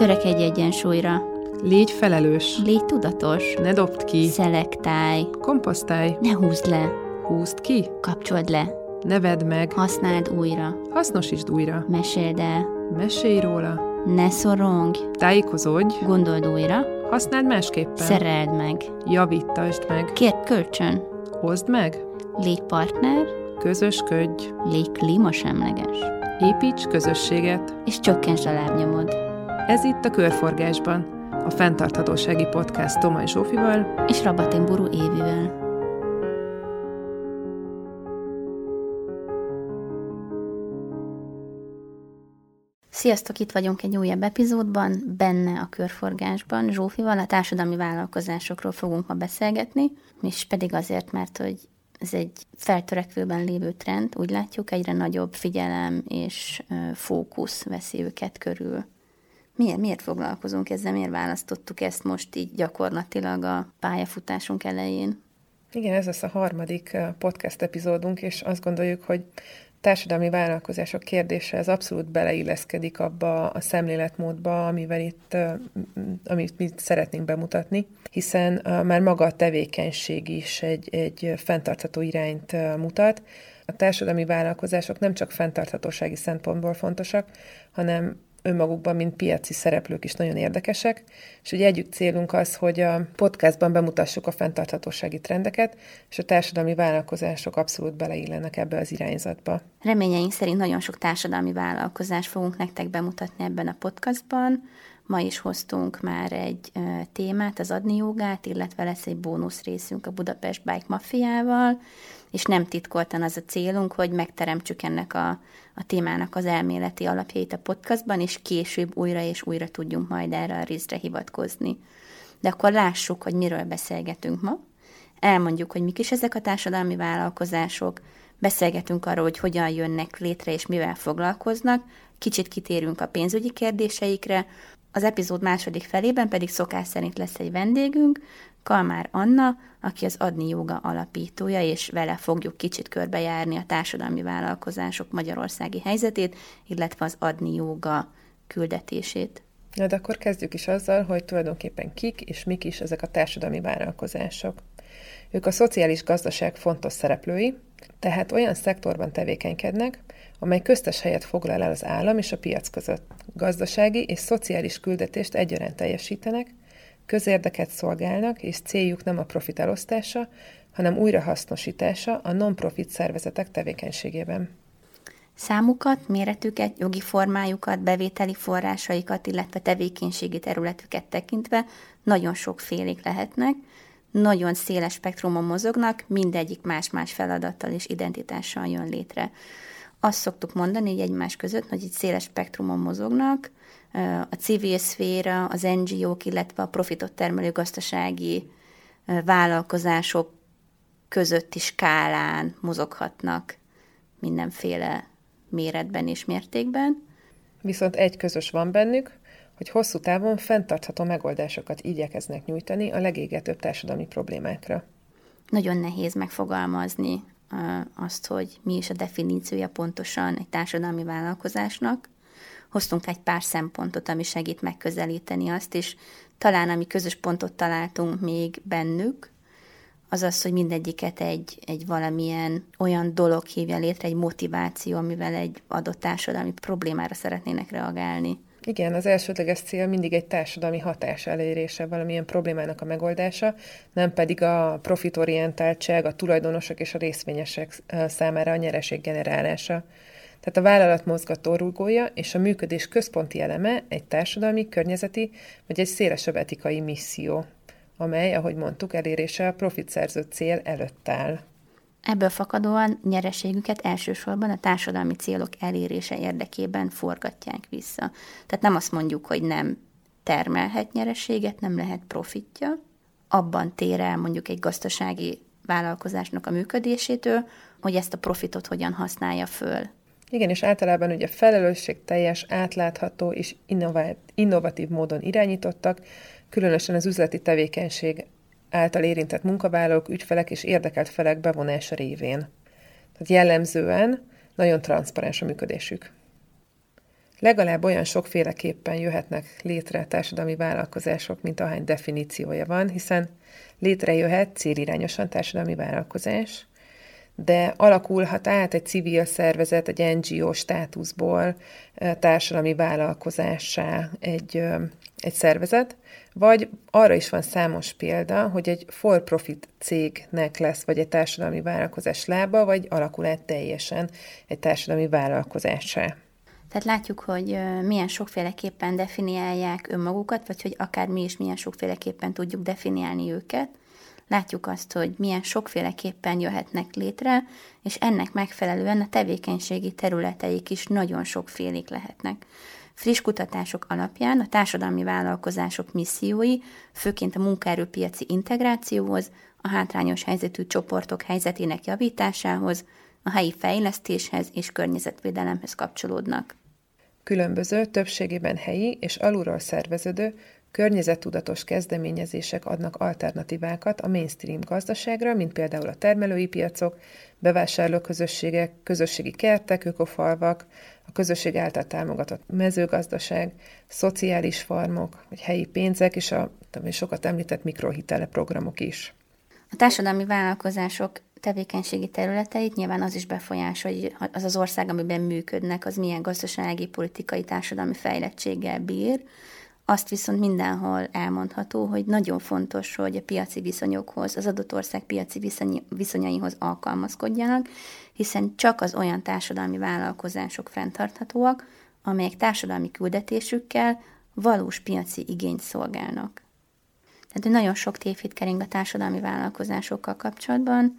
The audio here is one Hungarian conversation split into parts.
Törekedj egyensúlyra. Légy felelős. Légy tudatos. Ne dobd ki. Szelektálj. Komposztálj. Ne húzd le. Húzd ki. Kapcsold le. Ne vedd meg. Használd újra. Hasznosítsd újra. Meséld el. Mesélj róla. Ne szorongj. Tájékozódj. Gondold újra. Használd másképpen. Szereld meg. Javítasd meg. Kérd kölcsön. Hozd meg. Légy partner. Közösködj. Légy klímasemleges. Építs közösséget. És csökkentsd a lábnyomod. Ez itt a Körforgásban, a fenntarthatósági podcast Tomaj Zsófival És Rabatin Buru Évivel. Sziasztok, itt vagyunk egy újabb epizódban, benne a körforgásban. Zsófival a társadalmi vállalkozásokról fogunk ma beszélgetni, és pedig azért, mert hogy ez egy feltörekvőben lévő trend, úgy látjuk, egyre nagyobb figyelem és fókusz veszi őket körül. Miért, miért foglalkozunk ezzel, miért választottuk ezt most így gyakorlatilag a pályafutásunk elején? Igen, ez lesz a harmadik podcast epizódunk, és azt gondoljuk, hogy társadalmi vállalkozások kérdése ez abszolút beleilleszkedik abba a szemléletmódba, amivel itt, amit mi szeretnénk bemutatni, hiszen már maga a tevékenység is egy, egy fenntartható irányt mutat. A társadalmi vállalkozások nem csak fenntarthatósági szempontból fontosak, hanem önmagukban, mint piaci szereplők is nagyon érdekesek, és ugye együtt célunk az, hogy a podcastban bemutassuk a fenntarthatósági trendeket, és a társadalmi vállalkozások abszolút beleillenek ebbe az irányzatba. Reményeink szerint nagyon sok társadalmi vállalkozás fogunk nektek bemutatni ebben a podcastban. Ma is hoztunk már egy témát, az adni jogát, illetve lesz egy bónusz részünk a Budapest Bike Mafiával, és nem titkoltan az a célunk, hogy megteremtsük ennek a, a témának az elméleti alapjait a podcastban, és később újra és újra tudjunk majd erre a részre hivatkozni. De akkor lássuk, hogy miről beszélgetünk ma. Elmondjuk, hogy mik is ezek a társadalmi vállalkozások, beszélgetünk arról, hogy hogyan jönnek létre és mivel foglalkoznak, kicsit kitérünk a pénzügyi kérdéseikre, az epizód második felében pedig szokás szerint lesz egy vendégünk, Kalmár Anna, aki az Adni Joga alapítója, és vele fogjuk kicsit körbejárni a társadalmi vállalkozások magyarországi helyzetét, illetve az Adni Joga küldetését. Na de akkor kezdjük is azzal, hogy tulajdonképpen kik és mik is ezek a társadalmi vállalkozások. Ők a szociális gazdaság fontos szereplői, tehát olyan szektorban tevékenykednek, amely köztes helyet foglal el az állam és a piac között. Gazdasági és szociális küldetést egyaránt teljesítenek, közérdeket szolgálnak, és céljuk nem a profit elosztása, hanem újrahasznosítása a non-profit szervezetek tevékenységében. Számukat, méretüket, jogi formájukat, bevételi forrásaikat, illetve tevékenységi területüket tekintve nagyon sokfélék lehetnek, nagyon széles spektrumon mozognak, mindegyik más-más feladattal és identitással jön létre. Azt szoktuk mondani hogy egymás között, hogy itt széles spektrumon mozognak, a civil szféra, az NGO-k, illetve a profitot termelő gazdasági vállalkozások közötti skálán mozoghatnak mindenféle méretben és mértékben. Viszont egy közös van bennük, hogy hosszú távon fenntartható megoldásokat igyekeznek nyújtani a legégetőbb társadalmi problémákra. Nagyon nehéz megfogalmazni azt, hogy mi is a definíciója pontosan egy társadalmi vállalkozásnak. Hoztunk egy pár szempontot, ami segít megközelíteni azt, és talán ami közös pontot találtunk még bennük, az az, hogy mindegyiket egy, egy valamilyen olyan dolog hívja létre, egy motiváció, amivel egy adott társadalmi problémára szeretnének reagálni. Igen, az elsődleges cél mindig egy társadalmi hatás elérése, valamilyen problémának a megoldása, nem pedig a profitorientáltság, a tulajdonosok és a részvényesek számára a nyereség generálása. Tehát a vállalat mozgató rúgója és a működés központi eleme egy társadalmi, környezeti vagy egy szélesebb etikai misszió, amely, ahogy mondtuk, elérése a profitszerző cél előtt áll. Ebből fakadóan nyereségüket elsősorban a társadalmi célok elérése érdekében forgatják vissza. Tehát nem azt mondjuk, hogy nem termelhet nyereséget, nem lehet profitja, abban tér el mondjuk egy gazdasági vállalkozásnak a működésétől, hogy ezt a profitot hogyan használja föl. Igen, és általában ugye teljes, átlátható és innovatív módon irányítottak, különösen az üzleti tevékenység által érintett munkavállalók, ügyfelek és érdekelt felek bevonása révén. Tehát jellemzően nagyon transzparens a működésük. Legalább olyan sokféleképpen jöhetnek létre társadalmi vállalkozások, mint ahány definíciója van, hiszen létrejöhet célirányosan társadalmi vállalkozás, de alakulhat át egy civil szervezet, egy NGO státuszból társadalmi vállalkozássá egy, egy szervezet, vagy arra is van számos példa, hogy egy for-profit cégnek lesz, vagy egy társadalmi vállalkozás lába, vagy alakul át teljesen egy társadalmi vállalkozássá. Tehát látjuk, hogy milyen sokféleképpen definiálják önmagukat, vagy hogy akár mi is milyen sokféleképpen tudjuk definiálni őket. Látjuk azt, hogy milyen sokféleképpen jöhetnek létre, és ennek megfelelően a tevékenységi területeik is nagyon sokfélék lehetnek. Friss kutatások alapján a társadalmi vállalkozások missziói, főként a munkaerőpiaci integrációhoz, a hátrányos helyzetű csoportok helyzetének javításához, a helyi fejlesztéshez és környezetvédelemhez kapcsolódnak. Különböző, többségében helyi és alulról szerveződő, környezettudatos kezdeményezések adnak alternatívákat a mainstream gazdaságra, mint például a termelői piacok, bevásárlóközösségek, közösségi kertek, ökofalvak, a közösség által támogatott mezőgazdaság, szociális farmok, vagy helyi pénzek, és a sokat említett mikrohitele programok is. A társadalmi vállalkozások tevékenységi területeit nyilván az is befolyásolja, hogy az az ország, amiben működnek, az milyen gazdasági, politikai, társadalmi fejlettséggel bír. Azt viszont mindenhol elmondható, hogy nagyon fontos, hogy a piaci viszonyokhoz, az adott ország piaci viszony, viszonyaihoz alkalmazkodjanak, hiszen csak az olyan társadalmi vállalkozások fenntarthatóak, amelyek társadalmi küldetésükkel valós piaci igényt szolgálnak. Tehát nagyon sok tévhit kering a társadalmi vállalkozásokkal kapcsolatban,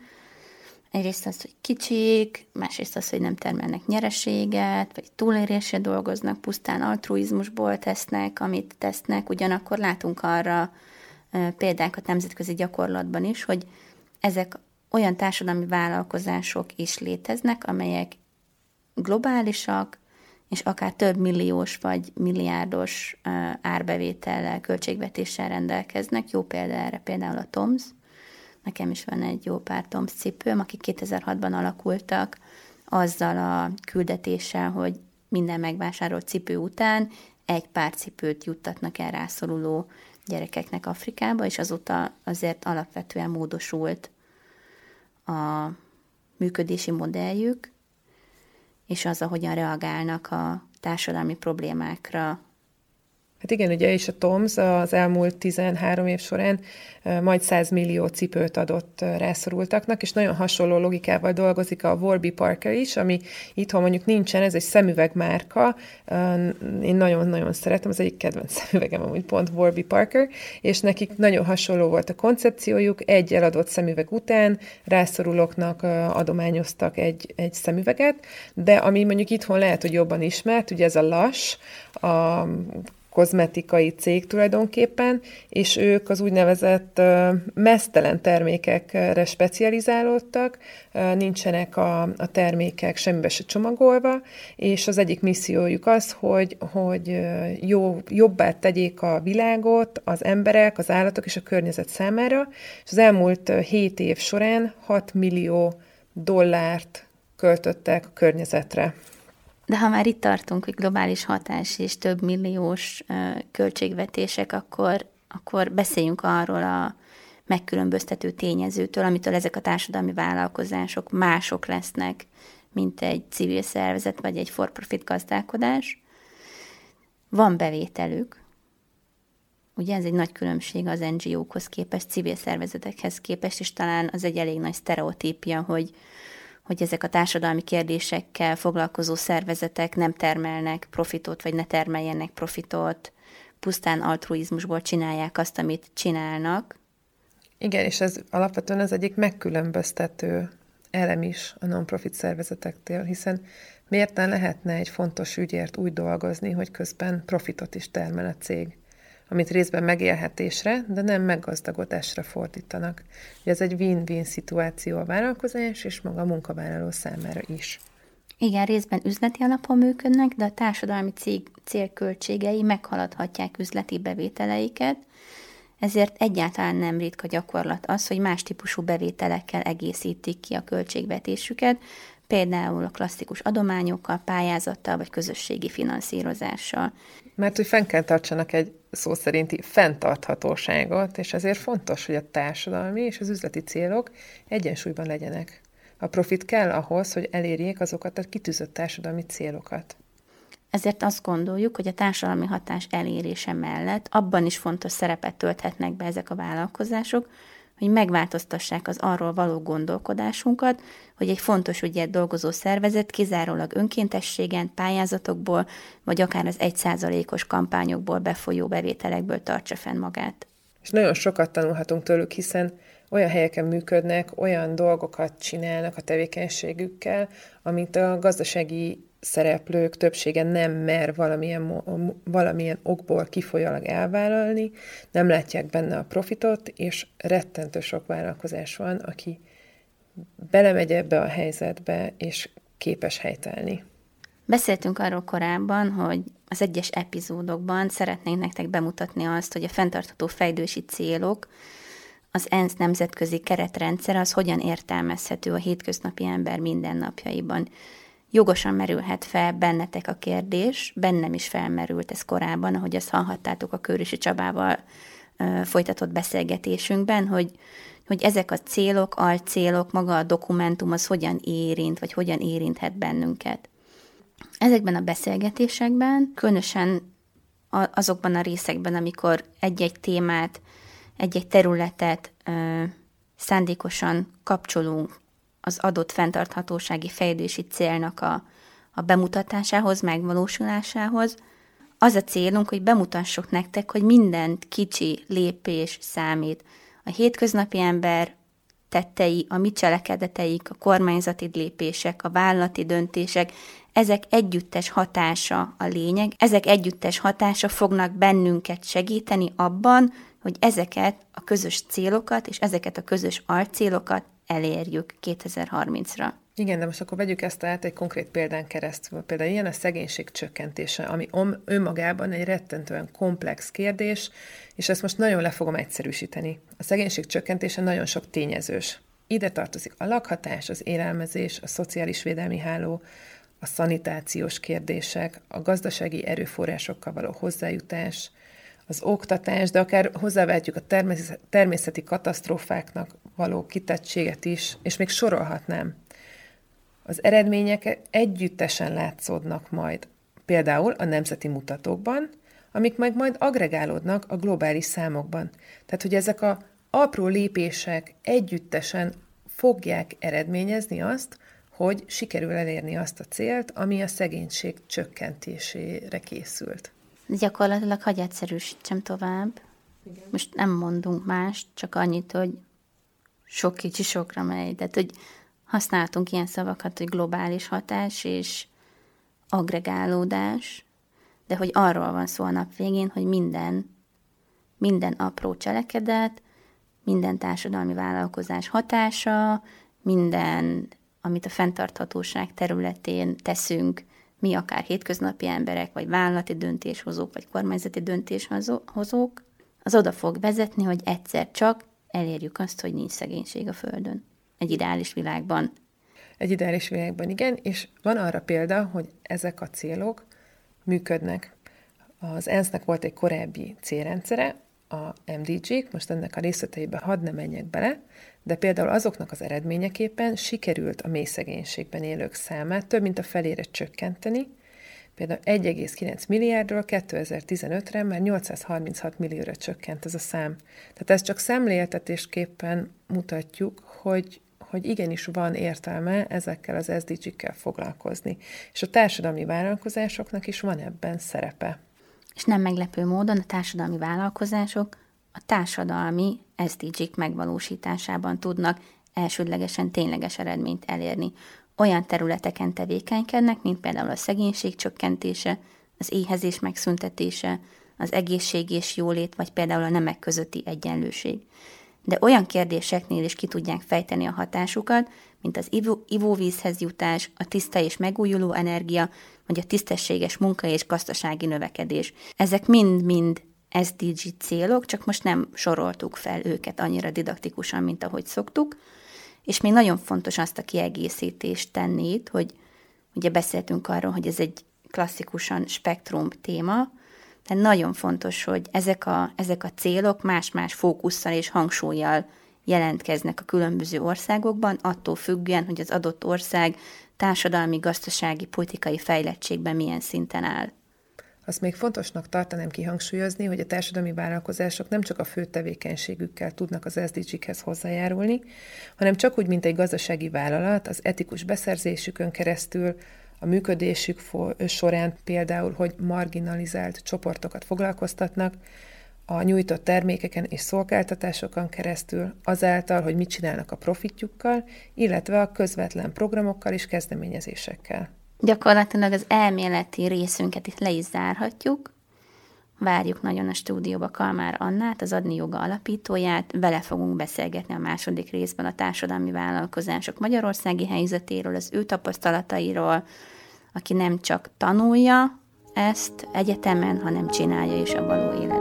Egyrészt az, hogy kicsik, másrészt az, hogy nem termelnek nyereséget, vagy túlérésre dolgoznak, pusztán altruizmusból tesznek, amit tesznek, ugyanakkor látunk arra példákat nemzetközi gyakorlatban is, hogy ezek olyan társadalmi vállalkozások is léteznek, amelyek globálisak, és akár több milliós vagy milliárdos árbevétellel, költségvetéssel rendelkeznek. Jó példa erre például a TOMS, Nekem is van egy jó pár Toms akik 2006-ban alakultak azzal a küldetéssel, hogy minden megvásárolt cipő után egy pár cipőt juttatnak el rászoruló gyerekeknek Afrikába, és azóta azért alapvetően módosult a működési modelljük, és az, ahogyan reagálnak a társadalmi problémákra Hát igen, ugye és a TOMS az elmúlt 13 év során majd 100 millió cipőt adott rászorultaknak, és nagyon hasonló logikával dolgozik a Warby Parker is, ami itthon mondjuk nincsen, ez egy szemüvegmárka, én nagyon-nagyon szeretem, az egyik kedvenc szemüvegem amúgy pont Warby Parker, és nekik nagyon hasonló volt a koncepciójuk, egy eladott szemüveg után rászorulóknak adományoztak egy, egy szemüveget, de ami mondjuk itthon lehet, hogy jobban ismert, ugye ez a LAS, a kozmetikai cég tulajdonképpen, és ők az úgynevezett mesztelen termékekre specializálódtak, nincsenek a, a termékek semmibe se csomagolva, és az egyik missziójuk az, hogy, hogy jó, jobbá tegyék a világot az emberek, az állatok és a környezet számára, és az elmúlt 7 év során 6 millió dollárt költöttek a környezetre. De ha már itt tartunk, hogy globális hatás és több milliós költségvetések, akkor, akkor beszéljünk arról a megkülönböztető tényezőtől, amitől ezek a társadalmi vállalkozások mások lesznek, mint egy civil szervezet vagy egy for-profit gazdálkodás. Van bevételük, ugye ez egy nagy különbség az NGO-khoz képest, civil szervezetekhez képest, és talán az egy elég nagy sztereotípia, hogy hogy ezek a társadalmi kérdésekkel foglalkozó szervezetek nem termelnek profitot, vagy ne termeljenek profitot, pusztán altruizmusból csinálják azt, amit csinálnak. Igen, és ez alapvetően az egyik megkülönböztető elem is a non-profit szervezetektől, hiszen miért ne lehetne egy fontos ügyért úgy dolgozni, hogy közben profitot is termel a cég? Amit részben megélhetésre, de nem meggazdagodásra fordítanak. Ez egy win-win szituáció a vállalkozás és maga a munkavállaló számára is. Igen, részben üzleti alapon működnek, de a társadalmi cég célköltségei meghaladhatják üzleti bevételeiket, ezért egyáltalán nem ritka gyakorlat az, hogy más típusú bevételekkel egészítik ki a költségvetésüket, például a klasszikus adományokkal, pályázattal vagy közösségi finanszírozással. Mert hogy fenn kell tartsanak egy szó szerinti fenntarthatóságot, és ezért fontos, hogy a társadalmi és az üzleti célok egyensúlyban legyenek. A profit kell ahhoz, hogy elérjék azokat a kitűzött társadalmi célokat. Ezért azt gondoljuk, hogy a társadalmi hatás elérése mellett abban is fontos szerepet tölthetnek be ezek a vállalkozások, hogy megváltoztassák az arról való gondolkodásunkat, hogy egy fontos ügyet dolgozó szervezet kizárólag önkéntességen, pályázatokból, vagy akár az egyszázalékos kampányokból befolyó bevételekből tartsa fenn magát. És nagyon sokat tanulhatunk tőlük, hiszen olyan helyeken működnek, olyan dolgokat csinálnak a tevékenységükkel, amit a gazdasági szereplők többsége nem mer valamilyen, valamilyen okból kifolyólag elvállalni, nem látják benne a profitot, és rettentő sok vállalkozás van, aki belemegy ebbe a helyzetbe, és képes helytelni. Beszéltünk arról korábban, hogy az egyes epizódokban szeretnénk nektek bemutatni azt, hogy a fenntartható fejlődési célok, az ENSZ nemzetközi keretrendszer az hogyan értelmezhető a hétköznapi ember mindennapjaiban jogosan merülhet fel bennetek a kérdés, bennem is felmerült ez korábban, ahogy azt hallhattátok a Körösi Csabával folytatott beszélgetésünkben, hogy, hogy ezek a célok, alcélok, maga a dokumentum az hogyan érint, vagy hogyan érinthet bennünket. Ezekben a beszélgetésekben, különösen azokban a részekben, amikor egy-egy témát, egy-egy területet ö, szándékosan kapcsolunk az adott fenntarthatósági fejlődési célnak a, a bemutatásához, megvalósulásához. Az a célunk, hogy bemutassuk nektek, hogy minden kicsi lépés számít. A hétköznapi ember tettei, a mi cselekedeteik, a kormányzati lépések, a vállalati döntések, ezek együttes hatása a lényeg, ezek együttes hatása fognak bennünket segíteni abban, hogy ezeket a közös célokat és ezeket a közös alcélokat elérjük 2030-ra. Igen, de most akkor vegyük ezt át egy konkrét példán keresztül. Például ilyen a szegénység csökkentése, ami önmagában egy rettentően komplex kérdés, és ezt most nagyon le fogom egyszerűsíteni. A szegénység csökkentése nagyon sok tényezős. Ide tartozik a lakhatás, az élelmezés, a szociális védelmi háló, a szanitációs kérdések, a gazdasági erőforrásokkal való hozzájutás, az oktatás, de akár hozzávetjük a természeti katasztrófáknak való kitettséget is, és még sorolhatnám. Az eredmények együttesen látszódnak majd, például a nemzeti mutatókban, amik meg majd agregálódnak a globális számokban. Tehát, hogy ezek a apró lépések együttesen fogják eredményezni azt, hogy sikerül elérni azt a célt, ami a szegénység csökkentésére készült. Gyakorlatilag hagyj egyszerűsítsem tovább. Igen. Most nem mondunk más, csak annyit, hogy sok kicsi sokra megy. Tehát, hogy használtunk ilyen szavakat, hogy globális hatás és agregálódás, de hogy arról van szó a nap végén, hogy minden, minden apró cselekedet, minden társadalmi vállalkozás hatása, minden, amit a fenntarthatóság területén teszünk, mi akár hétköznapi emberek, vagy vállalati döntéshozók, vagy kormányzati döntéshozók, az oda fog vezetni, hogy egyszer csak elérjük azt, hogy nincs szegénység a Földön. Egy ideális világban. Egy ideális világban, igen, és van arra példa, hogy ezek a célok működnek. Az ENSZ-nek volt egy korábbi célrendszere, a MDG-k, most ennek a részleteibe hadd ne menjek bele, de például azoknak az eredményeképpen sikerült a mély szegénységben élők számát több mint a felére csökkenteni, például 1,9 milliárdról 2015-re már 836 millióra csökkent ez a szám. Tehát ezt csak szemléltetésképpen mutatjuk, hogy, hogy igenis van értelme ezekkel az SDG-kkel foglalkozni. És a társadalmi vállalkozásoknak is van ebben szerepe. És nem meglepő módon a társadalmi vállalkozások a társadalmi SDG-k megvalósításában tudnak elsődlegesen tényleges eredményt elérni. Olyan területeken tevékenykednek, mint például a szegénység csökkentése, az éhezés megszüntetése, az egészség és jólét, vagy például a nemek közötti egyenlőség. De olyan kérdéseknél is ki tudják fejteni a hatásukat, mint az ivóvízhez jutás, a tiszta és megújuló energia, vagy a tisztességes munka és gazdasági növekedés. Ezek mind-mind SDG célok, csak most nem soroltuk fel őket annyira didaktikusan, mint ahogy szoktuk, És még nagyon fontos azt a kiegészítést tenni itt, hogy ugye beszéltünk arról, hogy ez egy klasszikusan spektrum téma, de nagyon fontos, hogy ezek a, ezek a célok más-más fókusszal és hangsúlyjal jelentkeznek a különböző országokban, attól függően, hogy az adott ország társadalmi, gazdasági, politikai fejlettségben milyen szinten áll. Azt még fontosnak tartanám kihangsúlyozni, hogy a társadalmi vállalkozások nem csak a fő tevékenységükkel tudnak az SDG-hez hozzájárulni, hanem csak úgy, mint egy gazdasági vállalat, az etikus beszerzésükön keresztül, a működésük során például, hogy marginalizált csoportokat foglalkoztatnak, a nyújtott termékeken és szolgáltatásokon keresztül, azáltal, hogy mit csinálnak a profitjukkal, illetve a közvetlen programokkal és kezdeményezésekkel. Gyakorlatilag az elméleti részünket itt le is zárhatjuk. Várjuk nagyon a stúdióba Kalmár Annát, az Adni Joga alapítóját. Vele fogunk beszélgetni a második részben a társadalmi vállalkozások magyarországi helyzetéről, az ő tapasztalatairól, aki nem csak tanulja ezt egyetemen, hanem csinálja is a való életben.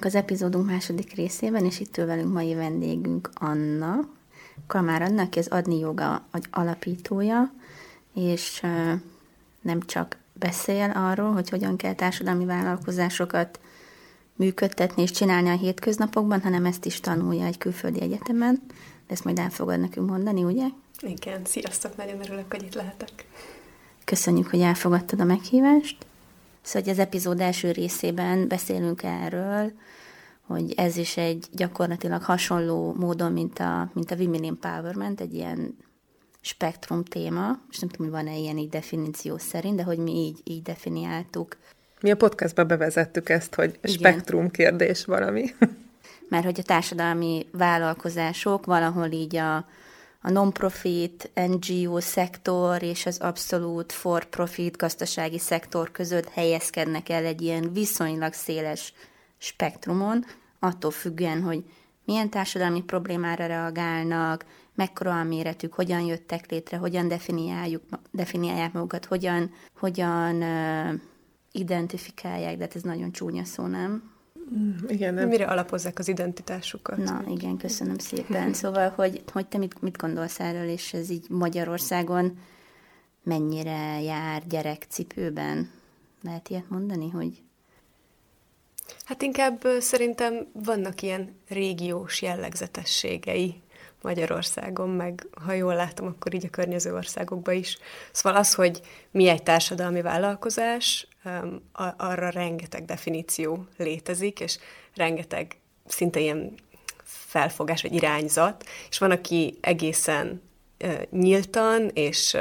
Vagyunk az epizódunk második részében, és itt ül velünk mai vendégünk Anna, Kamár Anna, aki az Adni Joga alapítója, és nem csak beszél arról, hogy hogyan kell társadalmi vállalkozásokat működtetni és csinálni a hétköznapokban, hanem ezt is tanulja egy külföldi egyetemen. Ezt majd el fogod nekünk mondani, ugye? Igen, sziasztok, nagyon örülök, hogy itt lehetek. Köszönjük, hogy elfogadtad a meghívást. Szóval hogy az epizód első részében beszélünk erről, hogy ez is egy gyakorlatilag hasonló módon, mint a, mint a Women Empowerment, egy ilyen spektrum téma, és nem tudom, hogy van-e ilyen így definíció szerint, de hogy mi így, így definiáltuk. Mi a podcastba bevezettük ezt, hogy Igen. spektrum kérdés valami. Mert hogy a társadalmi vállalkozások valahol így a, a non-profit, NGO szektor és az abszolút for-profit gazdasági szektor között helyezkednek el egy ilyen viszonylag széles spektrumon, attól függően, hogy milyen társadalmi problémára reagálnak, mekkora a méretük, hogyan jöttek létre, hogyan definiáljuk, definiálják magukat, hogyan, hogyan uh, identifikálják, de hát ez nagyon csúnya szó, nem? Mm, igen, nem. Mire alapozzák az identitásukat? Na, igen, köszönöm szépen. Szóval, hogy, hogy te mit, mit gondolsz erről, és ez így Magyarországon mennyire jár gyerekcipőben? Lehet ilyet mondani, hogy... Hát inkább szerintem vannak ilyen régiós jellegzetességei Magyarországon, meg ha jól látom, akkor így a környező országokban is. Szóval az, hogy mi egy társadalmi vállalkozás, arra rengeteg definíció létezik, és rengeteg szinte ilyen felfogás vagy irányzat, és van, aki egészen nyíltan és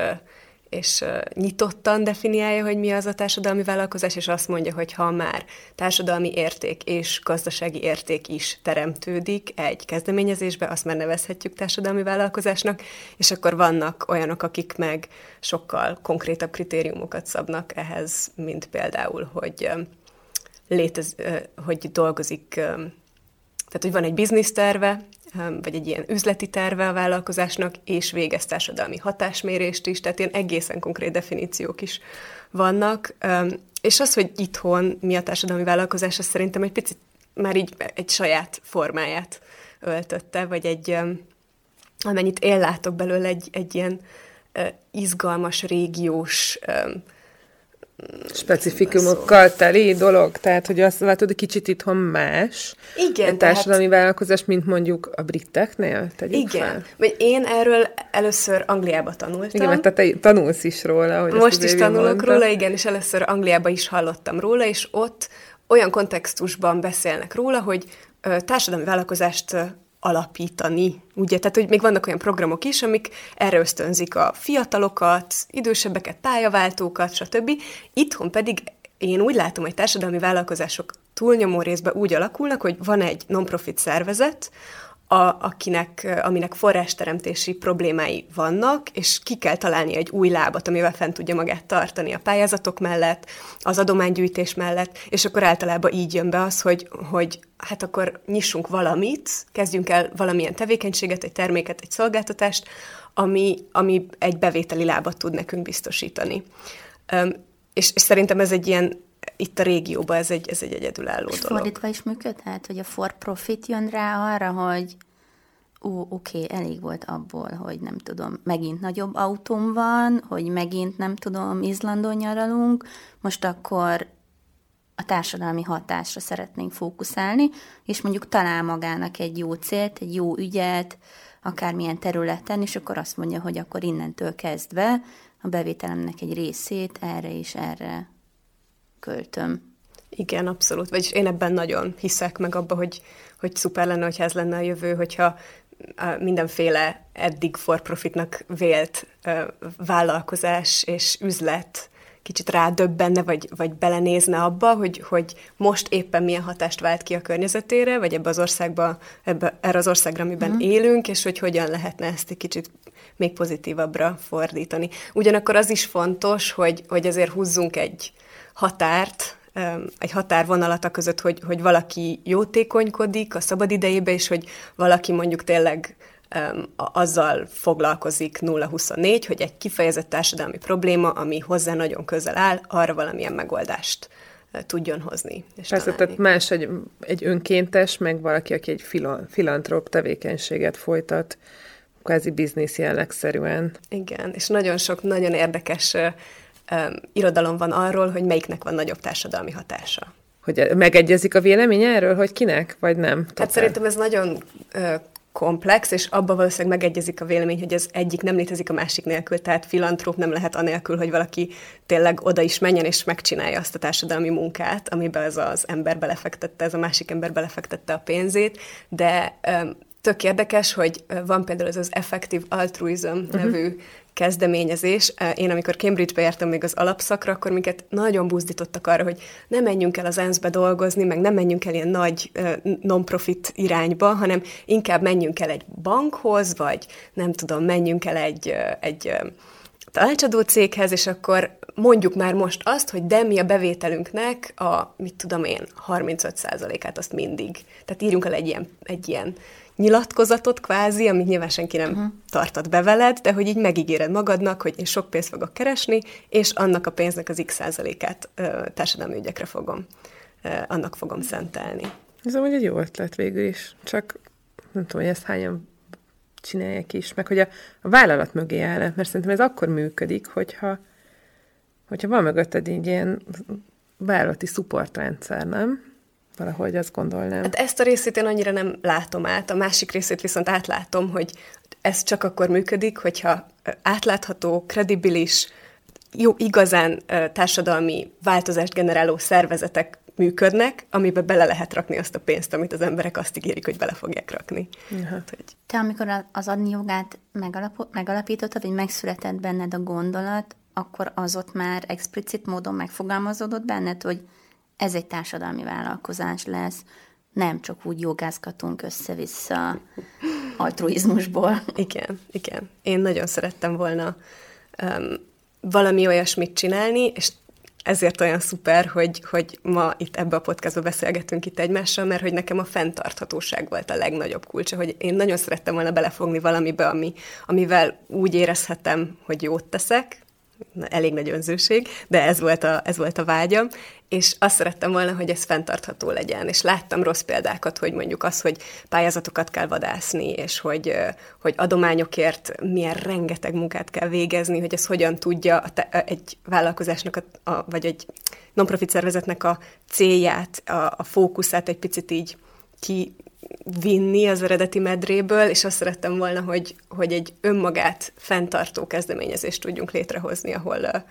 és nyitottan definiálja, hogy mi az a társadalmi vállalkozás, és azt mondja, hogy ha már társadalmi érték és gazdasági érték is teremtődik egy kezdeményezésbe, azt már nevezhetjük társadalmi vállalkozásnak, és akkor vannak olyanok, akik meg sokkal konkrétabb kritériumokat szabnak ehhez, mint például, hogy létez, hogy dolgozik, tehát hogy van egy bizniszterve, vagy egy ilyen üzleti terve a vállalkozásnak, és végez társadalmi hatásmérést is, tehát ilyen egészen konkrét definíciók is vannak. És az, hogy itthon mi a társadalmi vállalkozás, az szerintem egy picit már így egy saját formáját öltötte, vagy egy, amennyit én látok belőle, egy, egy ilyen izgalmas, régiós specifikumokkal teli dolog, tehát hogy azt látod, hogy kicsit itthon más Igen, társadalmi tehát... vállalkozás, mint mondjuk a briteknél, tegyük Igen, fel. vagy én erről először Angliába tanultam. Igen, mert te tanulsz is róla. Hogy Most is tanulok mondta. róla, igen, és először Angliába is hallottam róla, és ott olyan kontextusban beszélnek róla, hogy társadalmi vállalkozást alapítani. Ugye, tehát, hogy még vannak olyan programok is, amik erre ösztönzik a fiatalokat, idősebbeket, pályaváltókat, stb. Itthon pedig én úgy látom, hogy társadalmi vállalkozások túlnyomó részben úgy alakulnak, hogy van egy non-profit szervezet, a, akinek, aminek forrásteremtési problémái vannak, és ki kell találni egy új lábat, amivel fent tudja magát tartani a pályázatok mellett, az adománygyűjtés mellett, és akkor általában így jön be az, hogy, hogy hát akkor nyissunk valamit, kezdjünk el valamilyen tevékenységet, egy terméket, egy szolgáltatást, ami, ami egy bevételi lábat tud nekünk biztosítani. És, és szerintem ez egy ilyen itt a régióban ez egy, ez egy egyedülálló és dolog. fordítva is működhet, hogy a for profit jön rá arra, hogy ó, oké, okay, elég volt abból, hogy nem tudom, megint nagyobb autóm van, hogy megint nem tudom, Izlandon nyaralunk, most akkor a társadalmi hatásra szeretnénk fókuszálni, és mondjuk talál magának egy jó célt, egy jó ügyet, akármilyen területen, és akkor azt mondja, hogy akkor innentől kezdve a bevételemnek egy részét erre és erre költöm. Igen, abszolút. Vagyis én ebben nagyon hiszek meg abba, hogy, hogy szuper lenne, hogyha ez lenne a jövő, hogyha mindenféle eddig for profitnak vélt vállalkozás és üzlet kicsit rádöbbenne, vagy, vagy belenézne abba, hogy, hogy most éppen milyen hatást vált ki a környezetére, vagy ebbe az országba, ebbe, erre az országra, amiben mm. élünk, és hogy hogyan lehetne ezt egy kicsit még pozitívabbra fordítani. Ugyanakkor az is fontos, hogy, hogy azért húzzunk egy határt, egy határvonalat a között, hogy, hogy valaki jótékonykodik a szabad idejébe, és hogy valaki mondjuk tényleg azzal foglalkozik 0-24, hogy egy kifejezett társadalmi probléma, ami hozzá nagyon közel áll, arra valamilyen megoldást tudjon hozni. És Persze, találni. tehát más egy, egy önkéntes, meg valaki, aki egy filantróp tevékenységet folytat, kvázi biznisz jellegszerűen. Igen, és nagyon sok nagyon érdekes um, irodalom van arról, hogy melyiknek van nagyobb társadalmi hatása. Hogy megegyezik a vélemény erről, hogy kinek, vagy nem? Totál? Hát szerintem ez nagyon uh, komplex, és abban valószínűleg megegyezik a vélemény, hogy ez egyik nem létezik a másik nélkül, tehát filantróp nem lehet anélkül, hogy valaki tényleg oda is menjen és megcsinálja azt a társadalmi munkát, amiben ez az ember belefektette, ez a másik ember belefektette a pénzét, de um, tök érdekes, hogy van például ez az Effective Altruism uh-huh. nevű kezdeményezés. Én, amikor Cambridge-be jártam még az alapszakra, akkor minket nagyon buzdítottak arra, hogy ne menjünk el az ENSZ-be dolgozni, meg nem menjünk el ilyen nagy non-profit irányba, hanem inkább menjünk el egy bankhoz, vagy nem tudom, menjünk el egy, egy tanácsadó céghez, és akkor mondjuk már most azt, hogy de mi a bevételünknek a, mit tudom én, 35%-át azt mindig. Tehát írjunk el egy ilyen, egy ilyen nyilatkozatot kvázi, amit nyilván senki nem uh-huh. tartat be veled, de hogy így megígéred magadnak, hogy én sok pénzt fogok keresni, és annak a pénznek az x százalékát ö, társadalmi ügyekre fogom, ö, annak fogom szentelni. Ez amúgy egy jó ötlet végül is, csak nem tudom, hogy ezt hányan csinálják is, meg hogy a, a vállalat mögé áll, mert szerintem ez akkor működik, hogyha, hogyha van mögötted egy ilyen vállalati szupportrendszer, nem? Valahogy azt gondolnám. Hát ezt a részét én annyira nem látom át, a másik részét viszont átlátom, hogy ez csak akkor működik, hogyha átlátható, kredibilis, jó, igazán társadalmi változást generáló szervezetek működnek, amiben bele lehet rakni azt a pénzt, amit az emberek azt ígérik, hogy bele fogják rakni. Hát, hogy... Te, amikor az adni jogát megalap- megalapítottad, vagy megszületett benned a gondolat, akkor az ott már explicit módon megfogalmazódott benned, hogy ez egy társadalmi vállalkozás lesz, nem csak úgy jogázgatunk össze-vissza altruizmusból. Igen, igen. Én nagyon szerettem volna um, valami olyasmit csinálni, és ezért olyan szuper, hogy, hogy ma itt ebbe a podcastba beszélgetünk itt egymással, mert hogy nekem a fenntarthatóság volt a legnagyobb kulcsa, hogy én nagyon szerettem volna belefogni valamibe, ami, amivel úgy érezhetem, hogy jót teszek, elég nagy önzőség, de ez volt, a, ez volt a vágyam, és azt szerettem volna, hogy ez fenntartható legyen, és láttam rossz példákat, hogy mondjuk az, hogy pályázatokat kell vadászni, és hogy, hogy adományokért milyen rengeteg munkát kell végezni, hogy ez hogyan tudja egy vállalkozásnak, a, a, vagy egy non-profit szervezetnek a célját, a, a fókuszát egy picit így ki, vinni az eredeti medréből, és azt szerettem volna, hogy, hogy egy önmagát fenntartó kezdeményezést tudjunk létrehozni, ahol,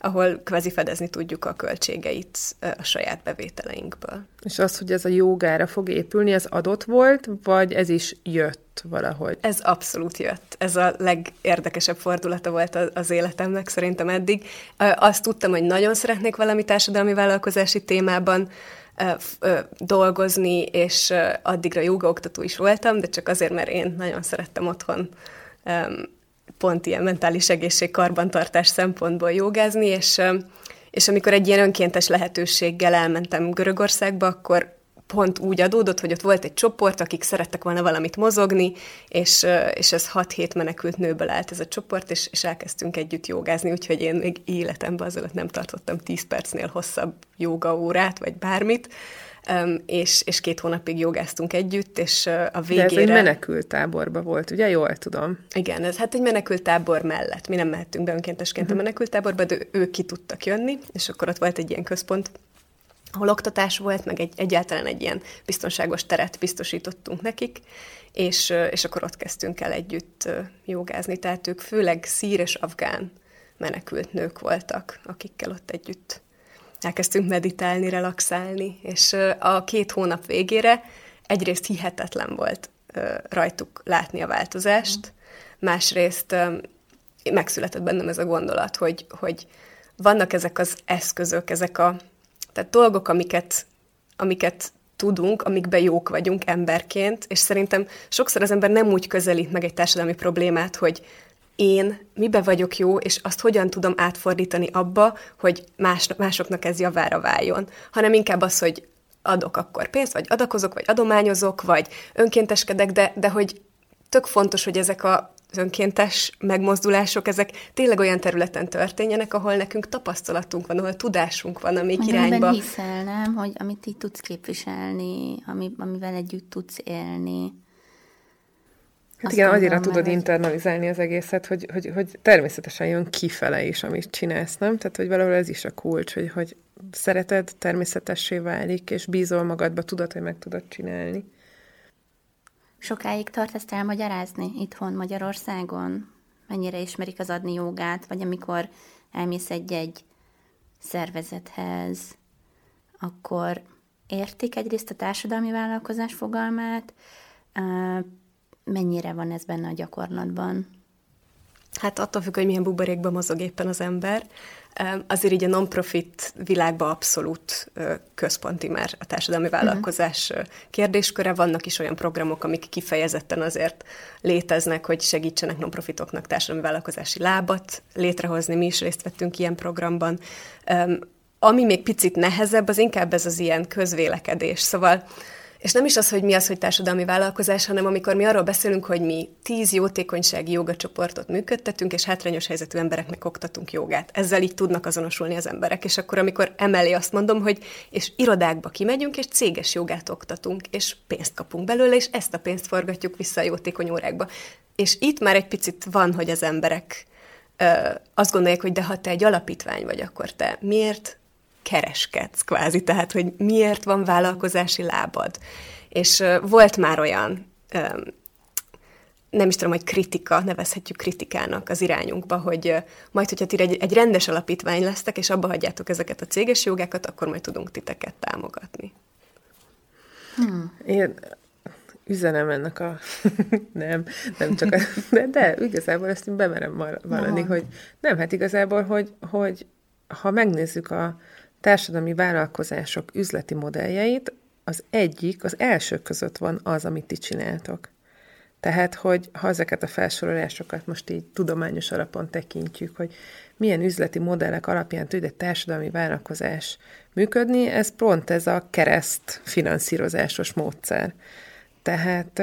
ahol kvázi fedezni tudjuk a költségeit a saját bevételeinkből. És az, hogy ez a jogára fog épülni, ez adott volt, vagy ez is jött valahogy? Ez abszolút jött. Ez a legérdekesebb fordulata volt az életemnek szerintem eddig. Azt tudtam, hogy nagyon szeretnék valami társadalmi vállalkozási témában dolgozni, és addigra jogaoktató is voltam, de csak azért, mert én nagyon szerettem otthon pont ilyen mentális egészség karbantartás szempontból jogázni, és, és amikor egy ilyen önkéntes lehetőséggel elmentem Görögországba, akkor pont úgy adódott, hogy ott volt egy csoport, akik szerettek volna valamit mozogni, és, és ez 6-7 menekült nőből állt ez a csoport, és, és elkezdtünk együtt jogázni, úgyhogy én még életemben azelőtt nem tartottam 10 percnél hosszabb jogaórát, vagy bármit, és, és két hónapig jogáztunk együtt, és a végére... De ez egy menekült táborba volt, ugye? Jól tudom. Igen, ez hát egy menekült tábor mellett. Mi nem mehettünk be önkéntesként uh-huh. a menekült táborba, de ők ki tudtak jönni, és akkor ott volt egy ilyen központ, ahol oktatás volt, meg egy, egyáltalán egy ilyen biztonságos teret biztosítottunk nekik, és, és akkor ott kezdtünk el együtt jogázni. Tehát ők főleg szír és afgán menekült nők voltak, akikkel ott együtt elkezdtünk meditálni, relaxálni, és a két hónap végére egyrészt hihetetlen volt rajtuk látni a változást, másrészt megszületett bennem ez a gondolat, hogy, hogy vannak ezek az eszközök, ezek a tehát dolgok, amiket, amiket tudunk, amikben jók vagyunk emberként, és szerintem sokszor az ember nem úgy közelít meg egy társadalmi problémát, hogy én mibe vagyok jó, és azt hogyan tudom átfordítani abba, hogy más, másoknak ez javára váljon, hanem inkább az, hogy adok akkor pénzt, vagy adakozok, vagy adományozok, vagy önkénteskedek, de, de hogy tök fontos, hogy ezek a önkéntes megmozdulások, ezek tényleg olyan területen történjenek, ahol nekünk tapasztalatunk van, ahol tudásunk van, amik Meg irányba... hiszel, nem? Hogy amit így tudsz képviselni, ami, amivel együtt tudsz élni. Hát igen, annyira tudod internalizálni az egészet, hogy, hogy, hogy természetesen jön kifele is, amit csinálsz, nem? Tehát, hogy valahol ez is a kulcs, hogy, hogy szereted, természetessé válik, és bízol magadba, tudod, hogy meg tudod csinálni. Sokáig tart ezt elmagyarázni itthon Magyarországon? Mennyire ismerik az adni jogát, vagy amikor elmész egy-egy szervezethez, akkor értik egyrészt a társadalmi vállalkozás fogalmát, mennyire van ez benne a gyakorlatban? Hát attól függ, hogy milyen buborékban mozog éppen az ember. Azért így a non-profit világban abszolút központi már a társadalmi mhm. vállalkozás uh-huh. kérdésköre. Vannak is olyan programok, amik kifejezetten azért léteznek, hogy segítsenek non-profitoknak társadalmi vállalkozási lábat létrehozni. Mi is részt vettünk ilyen programban. Ami még picit nehezebb, az inkább ez az ilyen közvélekedés. Szóval és nem is az, hogy mi az, hogy társadalmi vállalkozás, hanem amikor mi arról beszélünk, hogy mi tíz jótékonysági jogacsoportot működtetünk, és hátrányos helyzetű embereknek oktatunk jogát. Ezzel így tudnak azonosulni az emberek. És akkor, amikor emellé azt mondom, hogy és irodákba kimegyünk, és céges jogát oktatunk, és pénzt kapunk belőle, és ezt a pénzt forgatjuk vissza a jótékony órákba. És itt már egy picit van, hogy az emberek ö, azt gondolják, hogy de ha te egy alapítvány vagy, akkor te miért kereskedsz kvázi, tehát hogy miért van vállalkozási lábad. És volt már olyan, nem is tudom, hogy kritika, nevezhetjük kritikának az irányunkba, hogy majd, hogyha ti egy, egy rendes alapítvány lesztek, és abba hagyjátok ezeket a céges jogákat, akkor majd tudunk titeket támogatni. Hmm. Én üzenem ennek a... nem, nem csak a... De, de igazából ezt én bemerem vallani, no. hogy nem, hát igazából, hogy, hogy ha megnézzük a, társadalmi vállalkozások üzleti modelljeit, az egyik, az első között van az, amit ti csináltok. Tehát, hogy ha ezeket a felsorolásokat most így tudományos alapon tekintjük, hogy milyen üzleti modellek alapján tud egy társadalmi vállalkozás működni, ez pont ez a kereszt finanszírozásos módszer. Tehát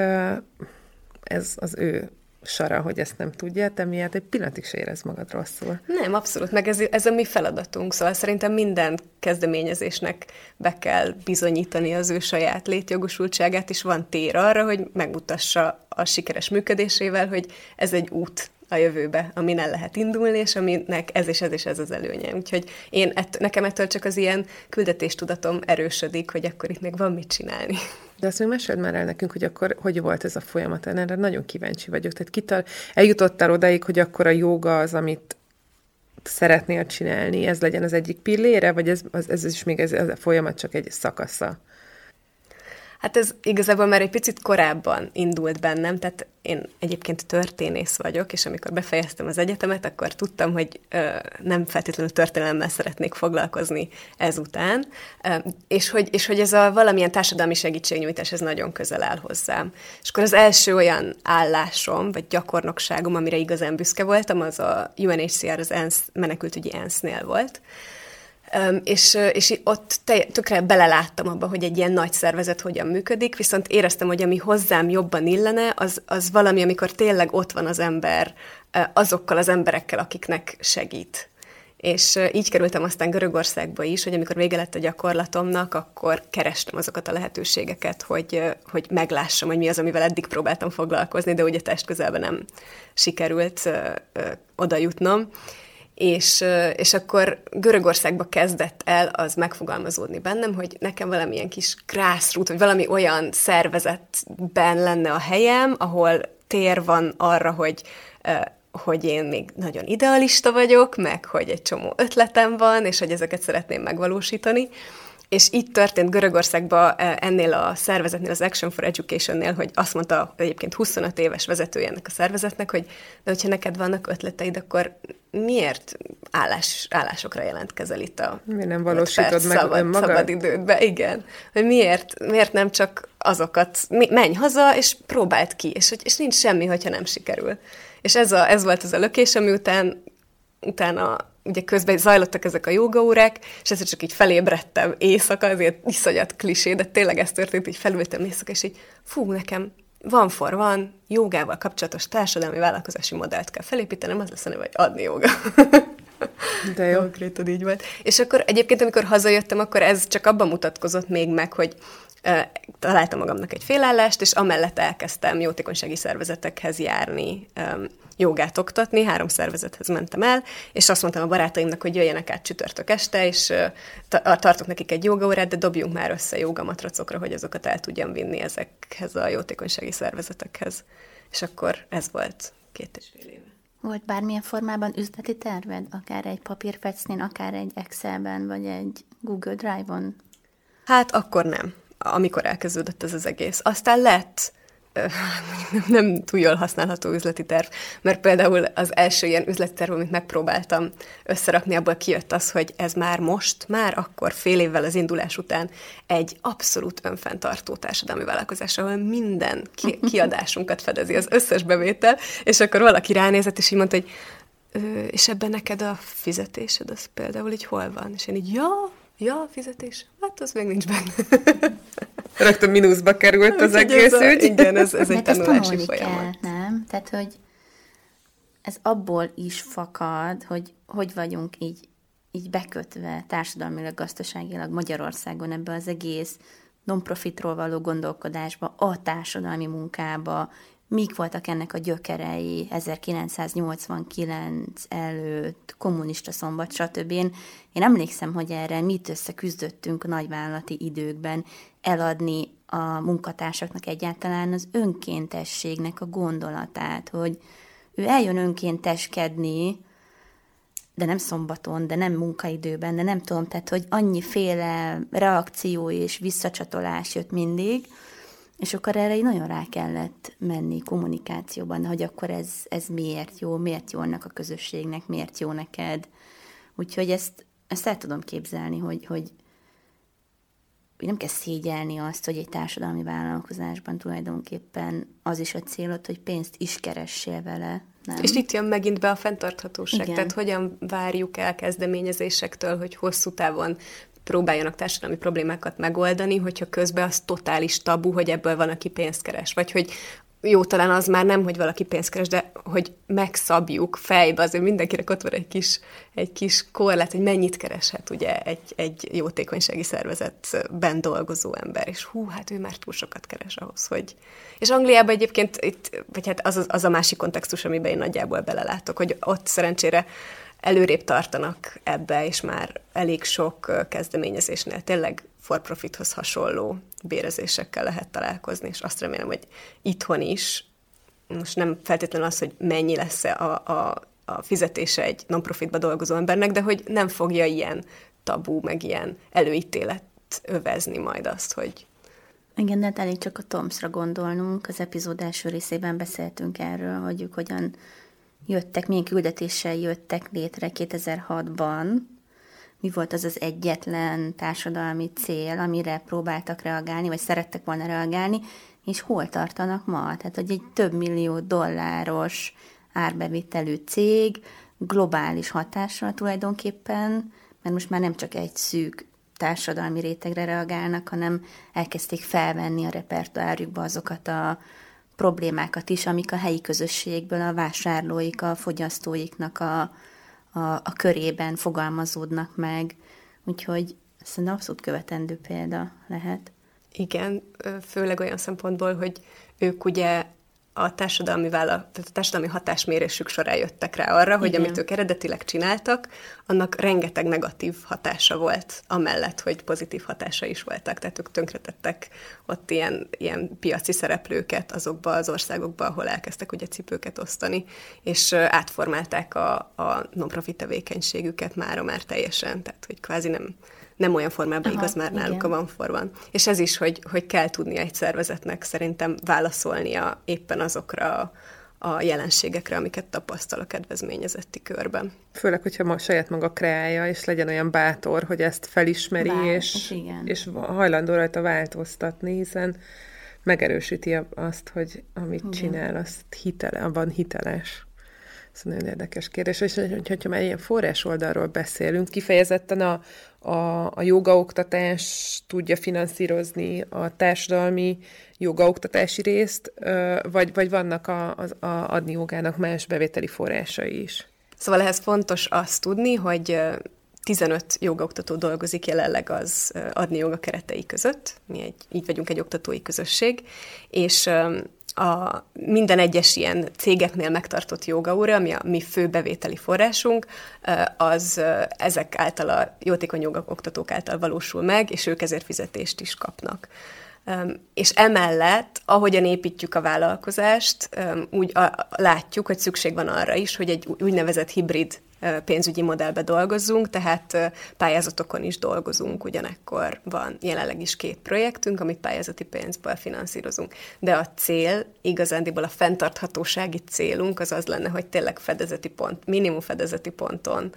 ez az ő sara, hogy ezt nem tudja, te miért egy pillanatig se érez magad rosszul. Nem, abszolút, meg ez, ez a mi feladatunk, szóval szerintem minden kezdeményezésnek be kell bizonyítani az ő saját létjogosultságát, és van tér arra, hogy megmutassa a sikeres működésével, hogy ez egy út a jövőbe, amin el lehet indulni, és aminek ez és ez és ez az előnye. Úgyhogy én ett, nekem ettől csak az ilyen küldetéstudatom erősödik, hogy akkor itt még van mit csinálni. De azt még meséld már el nekünk, hogy akkor hogy volt ez a folyamat. Erre nagyon kíváncsi vagyok. Tehát kital, eljutottál odáig, hogy akkor a joga az, amit szeretnél csinálni, ez legyen az egyik pillére, vagy ez, ez, ez is még ez, ez a folyamat csak egy szakasza? Hát ez igazából már egy picit korábban indult bennem, tehát én egyébként történész vagyok, és amikor befejeztem az egyetemet, akkor tudtam, hogy ö, nem feltétlenül történelemmel szeretnék foglalkozni ezután, ö, és, hogy, és hogy ez a valamilyen társadalmi segítségnyújtás, ez nagyon közel áll hozzám. És akkor az első olyan állásom, vagy gyakornokságom, amire igazán büszke voltam, az a UNHCR, az ENSZ, menekültügyi ENSZ-nél volt, és, és ott te, tökre beleláttam abba, hogy egy ilyen nagy szervezet hogyan működik, viszont éreztem, hogy ami hozzám jobban illene, az, az valami, amikor tényleg ott van az ember azokkal az emberekkel, akiknek segít. És így kerültem aztán Görögországba is, hogy amikor vége lett a gyakorlatomnak, akkor kerestem azokat a lehetőségeket, hogy, hogy meglássam, hogy mi az, amivel eddig próbáltam foglalkozni, de ugye test közelben nem sikerült ö, ö, oda jutnom és, és akkor Görögországba kezdett el az megfogalmazódni bennem, hogy nekem valamilyen kis grassroot, vagy valami olyan szervezetben lenne a helyem, ahol tér van arra, hogy hogy én még nagyon idealista vagyok, meg hogy egy csomó ötletem van, és hogy ezeket szeretném megvalósítani. És itt történt Görögországban ennél a szervezetnél, az Action for Education-nél, hogy azt mondta egyébként 25 éves vezetője ennek a szervezetnek, hogy de hogyha neked vannak ötleteid, akkor miért állás, állásokra jelentkezel itt a Mi nem valósítod meg szabad, önmagad? szabad idődbe? Igen. Hogy miért, miért nem csak azokat, menj haza, és próbáld ki, és, és nincs semmi, hogyha nem sikerül. És ez, a, ez volt az a lökés, ami után, utána ugye közben zajlottak ezek a jogaórák, és ezért csak így felébredtem éjszaka, ezért iszonyat klisé, de tényleg ez történt, így felültem éjszaka, és így fú, nekem van for van, jogával kapcsolatos társadalmi vállalkozási modellt kell felépítenem, az lesz a neve, hogy adni joga. De jó. Konkrétan így volt. És akkor egyébként, amikor hazajöttem, akkor ez csak abban mutatkozott még meg, hogy uh, találtam magamnak egy félállást, és amellett elkezdtem jótékonysági szervezetekhez járni, um, jogát oktatni, három szervezethez mentem el, és azt mondtam a barátaimnak, hogy jöjjenek át csütörtök este, és tartok nekik egy jogaórát, de dobjunk már össze jogamatracokra, hogy azokat el tudjam vinni ezekhez a jótékonysági szervezetekhez. És akkor ez volt két és fél éve. Volt bármilyen formában üzleti terved? Akár egy papírfecnén, akár egy Excelben, vagy egy Google Drive-on? Hát akkor nem, amikor elkezdődött ez az egész. Aztán lett nem túl jól használható üzleti terv, mert például az első ilyen üzleti terv, amit megpróbáltam összerakni, abból kijött az, hogy ez már most, már akkor fél évvel az indulás után egy abszolút önfenntartó társadalmi vállalkozás, ahol minden ki- kiadásunkat fedezi, az összes bevétel, és akkor valaki ránézett, és így mondta, hogy és ebben neked a fizetésed, az például így hol van? És én így, ja, ja, a fizetés, hát az még nincs benne. Rögtön mínuszba került az egész ez a, ügy. Igen, ez, ez egy tanulási folyamat. kell, nem? Tehát, hogy ez abból is fakad, hogy hogy vagyunk így, így bekötve társadalmilag, gazdaságilag Magyarországon ebbe az egész non-profitról való gondolkodásba, a társadalmi munkába, mik voltak ennek a gyökerei 1989 előtt, kommunista szombat, stb. Én, én emlékszem, hogy erre mit összeküzdöttünk a nagyvállalati időkben, eladni a munkatársaknak egyáltalán az önkéntességnek a gondolatát, hogy ő eljön önkénteskedni, de nem szombaton, de nem munkaidőben, de nem tudom, tehát, hogy annyiféle reakció és visszacsatolás jött mindig, és akkor erre így nagyon rá kellett menni kommunikációban, hogy akkor ez, ez miért jó, miért jó annak a közösségnek, miért jó neked. Úgyhogy ezt, ezt el tudom képzelni, hogy, hogy, hogy nem kell szégyelni azt, hogy egy társadalmi vállalkozásban tulajdonképpen az is a célod, hogy pénzt is keressél vele. Nem? És itt jön megint be a fenntarthatóság. Igen. Tehát hogyan várjuk el kezdeményezésektől, hogy hosszú távon próbáljanak társadalmi problémákat megoldani, hogyha közben az totális tabu, hogy ebből van, aki pénzt keres. Vagy hogy jó, talán az már nem, hogy valaki pénzt keres, de hogy megszabjuk fejbe, azért mindenkinek ott van egy kis, egy kis korlát, hogy mennyit kereshet ugye egy, egy jótékonysági szervezetben dolgozó ember, és hú, hát ő már túl sokat keres ahhoz, hogy... És Angliában egyébként, itt, vagy hát az, az a másik kontextus, amiben én nagyjából belelátok, hogy ott szerencsére előrébb tartanak ebbe, és már elég sok kezdeményezésnél tényleg for profithoz hasonló bérezésekkel lehet találkozni, és azt remélem, hogy itthon is, most nem feltétlenül az, hogy mennyi lesz a, a, a fizetése egy non-profitba dolgozó embernek, de hogy nem fogja ilyen tabú, meg ilyen előítélet övezni majd azt, hogy Igen, de elég csak a Tomsra gondolnunk. Az epizód első részében beszéltünk erről, hogy ők hogyan jöttek, milyen küldetéssel jöttek létre 2006-ban, mi volt az az egyetlen társadalmi cél, amire próbáltak reagálni, vagy szerettek volna reagálni, és hol tartanak ma? Tehát, hogy egy több millió dolláros árbevételű cég globális hatással tulajdonképpen, mert most már nem csak egy szűk társadalmi rétegre reagálnak, hanem elkezdték felvenni a repertoárjukba azokat a problémákat is, amik a helyi közösségből a vásárlóik, a fogyasztóiknak a, a, a körében fogalmazódnak meg. Úgyhogy szerintem abszolút követendő példa lehet. Igen, főleg olyan szempontból, hogy ők ugye a társadalmi, vállal, tehát a társadalmi hatásmérésük során jöttek rá arra, hogy Igen. amit ők eredetileg csináltak, annak rengeteg negatív hatása volt, amellett, hogy pozitív hatása is voltak. Tehát ők tönkretettek ott ilyen, ilyen piaci szereplőket azokba az országokba, ahol elkezdtek ugye cipőket osztani, és átformálták a, a non-profit tevékenységüket mára már teljesen, tehát hogy kvázi nem, nem olyan formában Aha, igaz már igen. náluk a van forban. És ez is, hogy, hogy kell tudnia egy szervezetnek szerintem válaszolnia éppen azokra a jelenségekre, amiket tapasztal a kedvezményezetti körben. Főleg, hogyha ma saját maga kreálja, és legyen olyan bátor, hogy ezt felismeri, Bár, és, igen. és hajlandó rajta változtatni, hiszen megerősíti azt, hogy amit igen. csinál, azt hitele, abban hiteles. Ez nagyon érdekes kérdés. És hogyha már ilyen forrás oldalról beszélünk, kifejezetten a, a, a jogaoktatás tudja finanszírozni a társadalmi jogaoktatási részt, vagy, vagy vannak a, a, a adni jogának más bevételi forrásai is? Szóval ehhez fontos azt tudni, hogy 15 jogoktató dolgozik jelenleg az adni joga keretei között. Mi egy, így vagyunk egy oktatói közösség, és a minden egyes ilyen cégeknél megtartott jogaóra, ami a mi fő bevételi forrásunk, az ezek által a jótékony jogoktatók által valósul meg, és ők ezért fizetést is kapnak. És emellett, ahogyan építjük a vállalkozást, úgy látjuk, hogy szükség van arra is, hogy egy úgynevezett hibrid pénzügyi modellbe dolgozzunk, tehát pályázatokon is dolgozunk, ugyanekkor van jelenleg is két projektünk, amit pályázati pénzből finanszírozunk. De a cél, igazándiból a fenntarthatósági célunk az az lenne, hogy tényleg fedezeti pont, minimum fedezeti ponton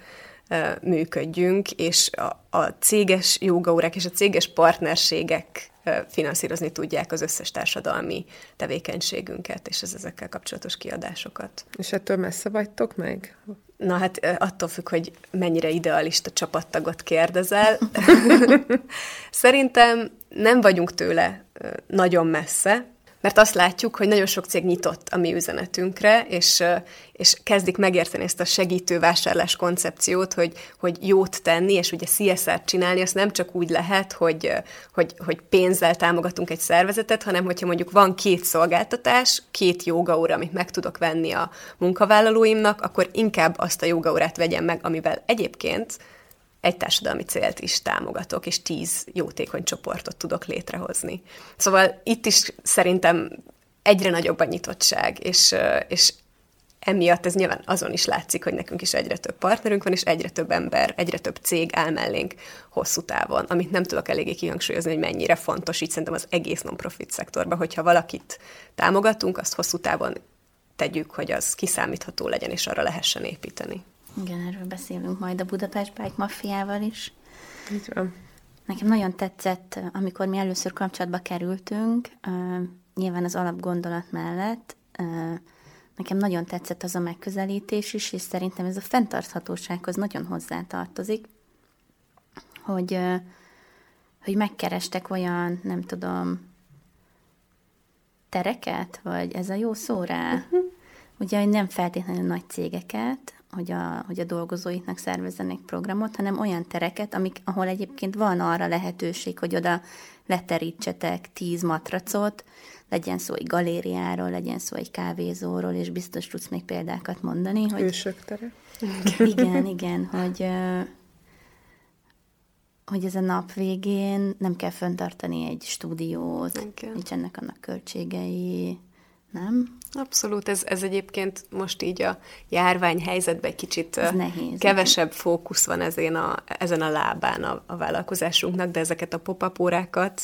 működjünk, és a, a céges jogaórák és a céges partnerségek finanszírozni tudják az összes társadalmi tevékenységünket, és az ezekkel kapcsolatos kiadásokat. És ettől messze vagytok meg? Na hát attól függ, hogy mennyire idealista csapattagot kérdezel. Szerintem nem vagyunk tőle nagyon messze, mert azt látjuk, hogy nagyon sok cég nyitott a mi üzenetünkre, és, és kezdik megérteni ezt a segítő vásárlás koncepciót, hogy, hogy jót tenni, és ugye CSR csinálni, azt nem csak úgy lehet, hogy, hogy, hogy pénzzel támogatunk egy szervezetet, hanem hogyha mondjuk van két szolgáltatás, két jogaóra, amit meg tudok venni a munkavállalóimnak, akkor inkább azt a jogaórát vegyem meg, amivel egyébként egy társadalmi célt is támogatok, és tíz jótékony csoportot tudok létrehozni. Szóval itt is szerintem egyre nagyobb a nyitottság, és, és emiatt ez nyilván azon is látszik, hogy nekünk is egyre több partnerünk van, és egyre több ember, egyre több cég áll mellénk hosszú távon, amit nem tudok eléggé kihangsúlyozni, hogy mennyire fontos, így szerintem az egész non-profit szektorban, hogyha valakit támogatunk, azt hosszú távon tegyük, hogy az kiszámítható legyen, és arra lehessen építeni. Igen, erről beszélünk majd a Budapest Bike Mafiával is. Így van. Nekem nagyon tetszett, amikor mi először kapcsolatba kerültünk, nyilván az alapgondolat mellett, nekem nagyon tetszett az a megközelítés is, és szerintem ez a fenntarthatósághoz nagyon hozzátartozik, hogy, hogy megkerestek olyan, nem tudom, tereket, vagy ez a jó szó rá? Uh-huh. Ugye, hogy nem feltétlenül nagy cégeket, hogy a, hogy a dolgozóiknak szervezzenek programot, hanem olyan tereket, amik, ahol egyébként van arra lehetőség, hogy oda leterítsetek tíz matracot, legyen szó egy galériáról, legyen szó egy kávézóról, és biztos tudsz még példákat mondani. Hogy, Hősök tere. Igen, igen, hogy, hogy ez a nap végén nem kell föntartani egy stúdiót, okay. nincs ennek annak költségei, nem? Abszolút, ez, ez egyébként most így a járvány helyzetben kicsit ez nehéz, kevesebb nehéz. fókusz van ezen a, ezen a lábán a, a vállalkozásunknak, de ezeket a pop-up órákat,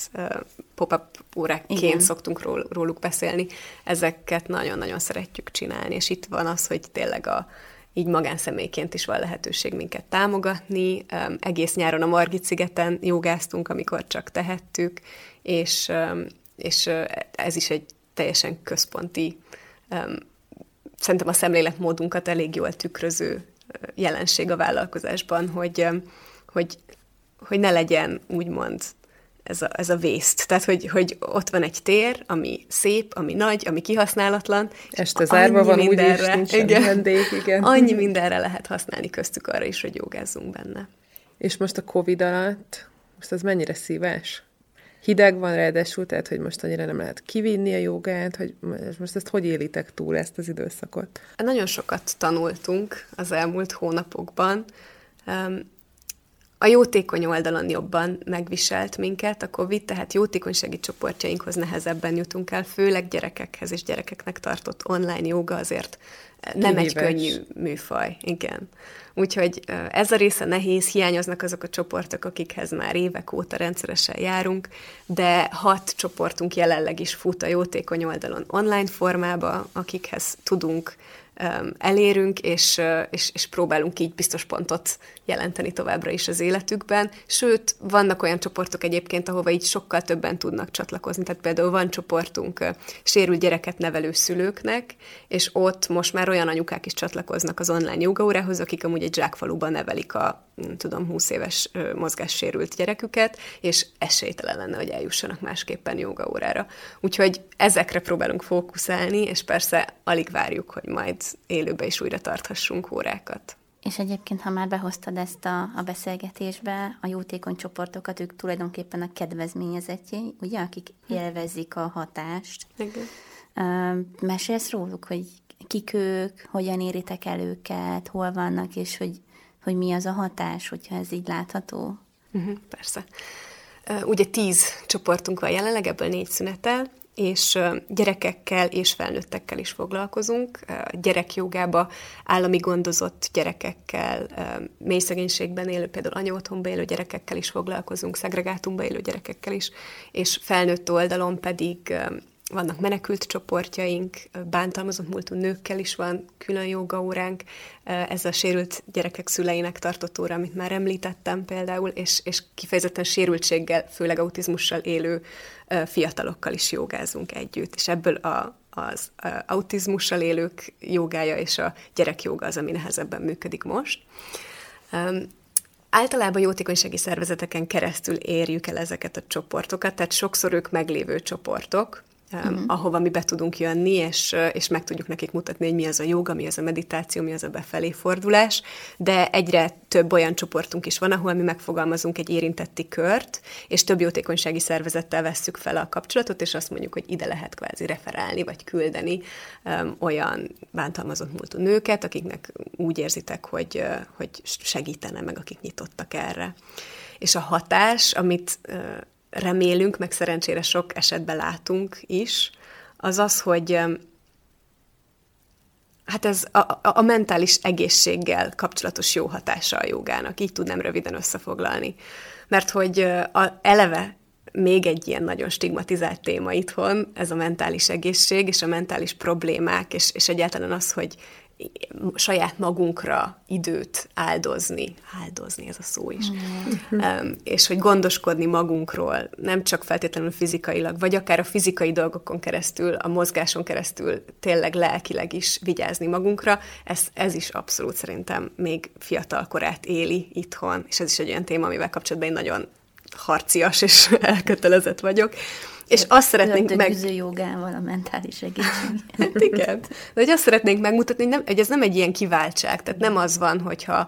pop-up órákként Igen. szoktunk ról, róluk beszélni, ezeket nagyon-nagyon szeretjük csinálni, és itt van az, hogy tényleg a, így magánszemélyként is van lehetőség minket támogatni. Egész nyáron a Margit szigeten jogáztunk, amikor csak tehettük, és, és ez is egy teljesen központi, szerintem a szemléletmódunkat elég jól tükröző jelenség a vállalkozásban, hogy, hogy, hogy ne legyen úgymond ez a, ez a vészt. Tehát, hogy, hogy ott van egy tér, ami szép, ami nagy, ami kihasználatlan. Este zárva van, úgyis nincs igen, vendég, igen. Annyi mindenre lehet használni köztük arra is, hogy jogázzunk benne. És most a Covid alatt, most az mennyire szíves? Hideg van ráadásul, tehát hogy most annyira nem lehet kivinni a jogát, hogy most ezt hogy élitek túl, ezt az időszakot? Nagyon sokat tanultunk az elmúlt hónapokban. A jótékony oldalon jobban megviselt minket a COVID, tehát jótékonysági csoportjainkhoz nehezebben jutunk el, főleg gyerekekhez és gyerekeknek tartott online joga azért nem Kihívás. egy könnyű műfaj. Igen. Úgyhogy ez a része nehéz, hiányoznak azok a csoportok, akikhez már évek óta rendszeresen járunk, de hat csoportunk jelenleg is fut a jótékony oldalon online formába, akikhez tudunk elérünk, és, és, és próbálunk így biztos pontot jelenteni továbbra is az életükben. Sőt, vannak olyan csoportok egyébként, ahova így sokkal többen tudnak csatlakozni. Tehát például van csoportunk sérült gyereket nevelő szülőknek, és ott most már olyan anyukák is csatlakoznak az online jogaórához, akik amúgy egy zsákfaluban nevelik a tudom, 20 éves mozgássérült gyereküket, és esélytelen lenne, hogy eljussanak másképpen jogaórára. Úgyhogy ezekre próbálunk fókuszálni, és persze alig várjuk, hogy majd élőbe is újra tarthassunk órákat. És egyébként, ha már behoztad ezt a, a beszélgetésbe, a jótékony csoportokat, ők tulajdonképpen a kedvezményezetjei, ugye, akik élvezik a hatást. Igen. mesélsz róluk, hogy kik ők, hogyan éritek el őket, hol vannak, és hogy, hogy mi az a hatás, hogyha ez így látható? Uh-huh, persze. Uh, ugye tíz csoportunk van jelenleg, ebből négy szünetel, és gyerekekkel és felnőttekkel is foglalkozunk. Gyerekjogába állami gondozott gyerekekkel, mély szegénységben élő, például anyaotthonban élő gyerekekkel is foglalkozunk, szegregátumban élő gyerekekkel is, és felnőtt oldalon pedig vannak menekült csoportjaink, bántalmazott múltú nőkkel is van külön jogaóránk, ez a sérült gyerekek szüleinek tartott óra, amit már említettem például, és, és kifejezetten sérültséggel, főleg autizmussal élő fiatalokkal is jogázunk együtt, és ebből a, az a autizmussal élők jogája és a gyerekjoga az, ami nehezebben működik most. Um, Általában jótékonysági szervezeteken keresztül érjük el ezeket a csoportokat, tehát sokszor ők meglévő csoportok, uh-huh. ahova mi be tudunk jönni, és, és meg tudjuk nekik mutatni, hogy mi az a joga, mi az a meditáció, mi az a befelé fordulás, de egyre több olyan csoportunk is van, ahol mi megfogalmazunk egy érintetti kört, és több jótékonysági szervezettel vesszük fel a kapcsolatot, és azt mondjuk, hogy ide lehet kvázi referálni, vagy küldeni um, olyan bántalmazott múltú nőket, akiknek úgy érzitek, hogy, uh, hogy segítene meg, akik nyitottak erre. És a hatás, amit uh, remélünk, meg szerencsére sok esetben látunk is, az az, hogy hát ez a, a, a mentális egészséggel kapcsolatos jó hatása a jogának, így tudnám röviden összefoglalni. Mert hogy a, eleve még egy ilyen nagyon stigmatizált téma itthon, ez a mentális egészség és a mentális problémák, és, és egyáltalán az, hogy saját magunkra időt áldozni, áldozni ez a szó is, mm. um, és hogy gondoskodni magunkról, nem csak feltétlenül fizikailag, vagy akár a fizikai dolgokon keresztül, a mozgáson keresztül tényleg lelkileg is vigyázni magunkra, ez, ez is abszolút szerintem még fiatal korát éli itthon, és ez is egy olyan téma, amivel kapcsolatban én nagyon harcias és elkötelezett vagyok, és azt szeretnénk meg... A jogával a mentális egészség. hát igen. De hogy azt szeretnénk megmutatni, hogy, nem, hogy ez nem egy ilyen kiváltság, tehát nem az van, hogyha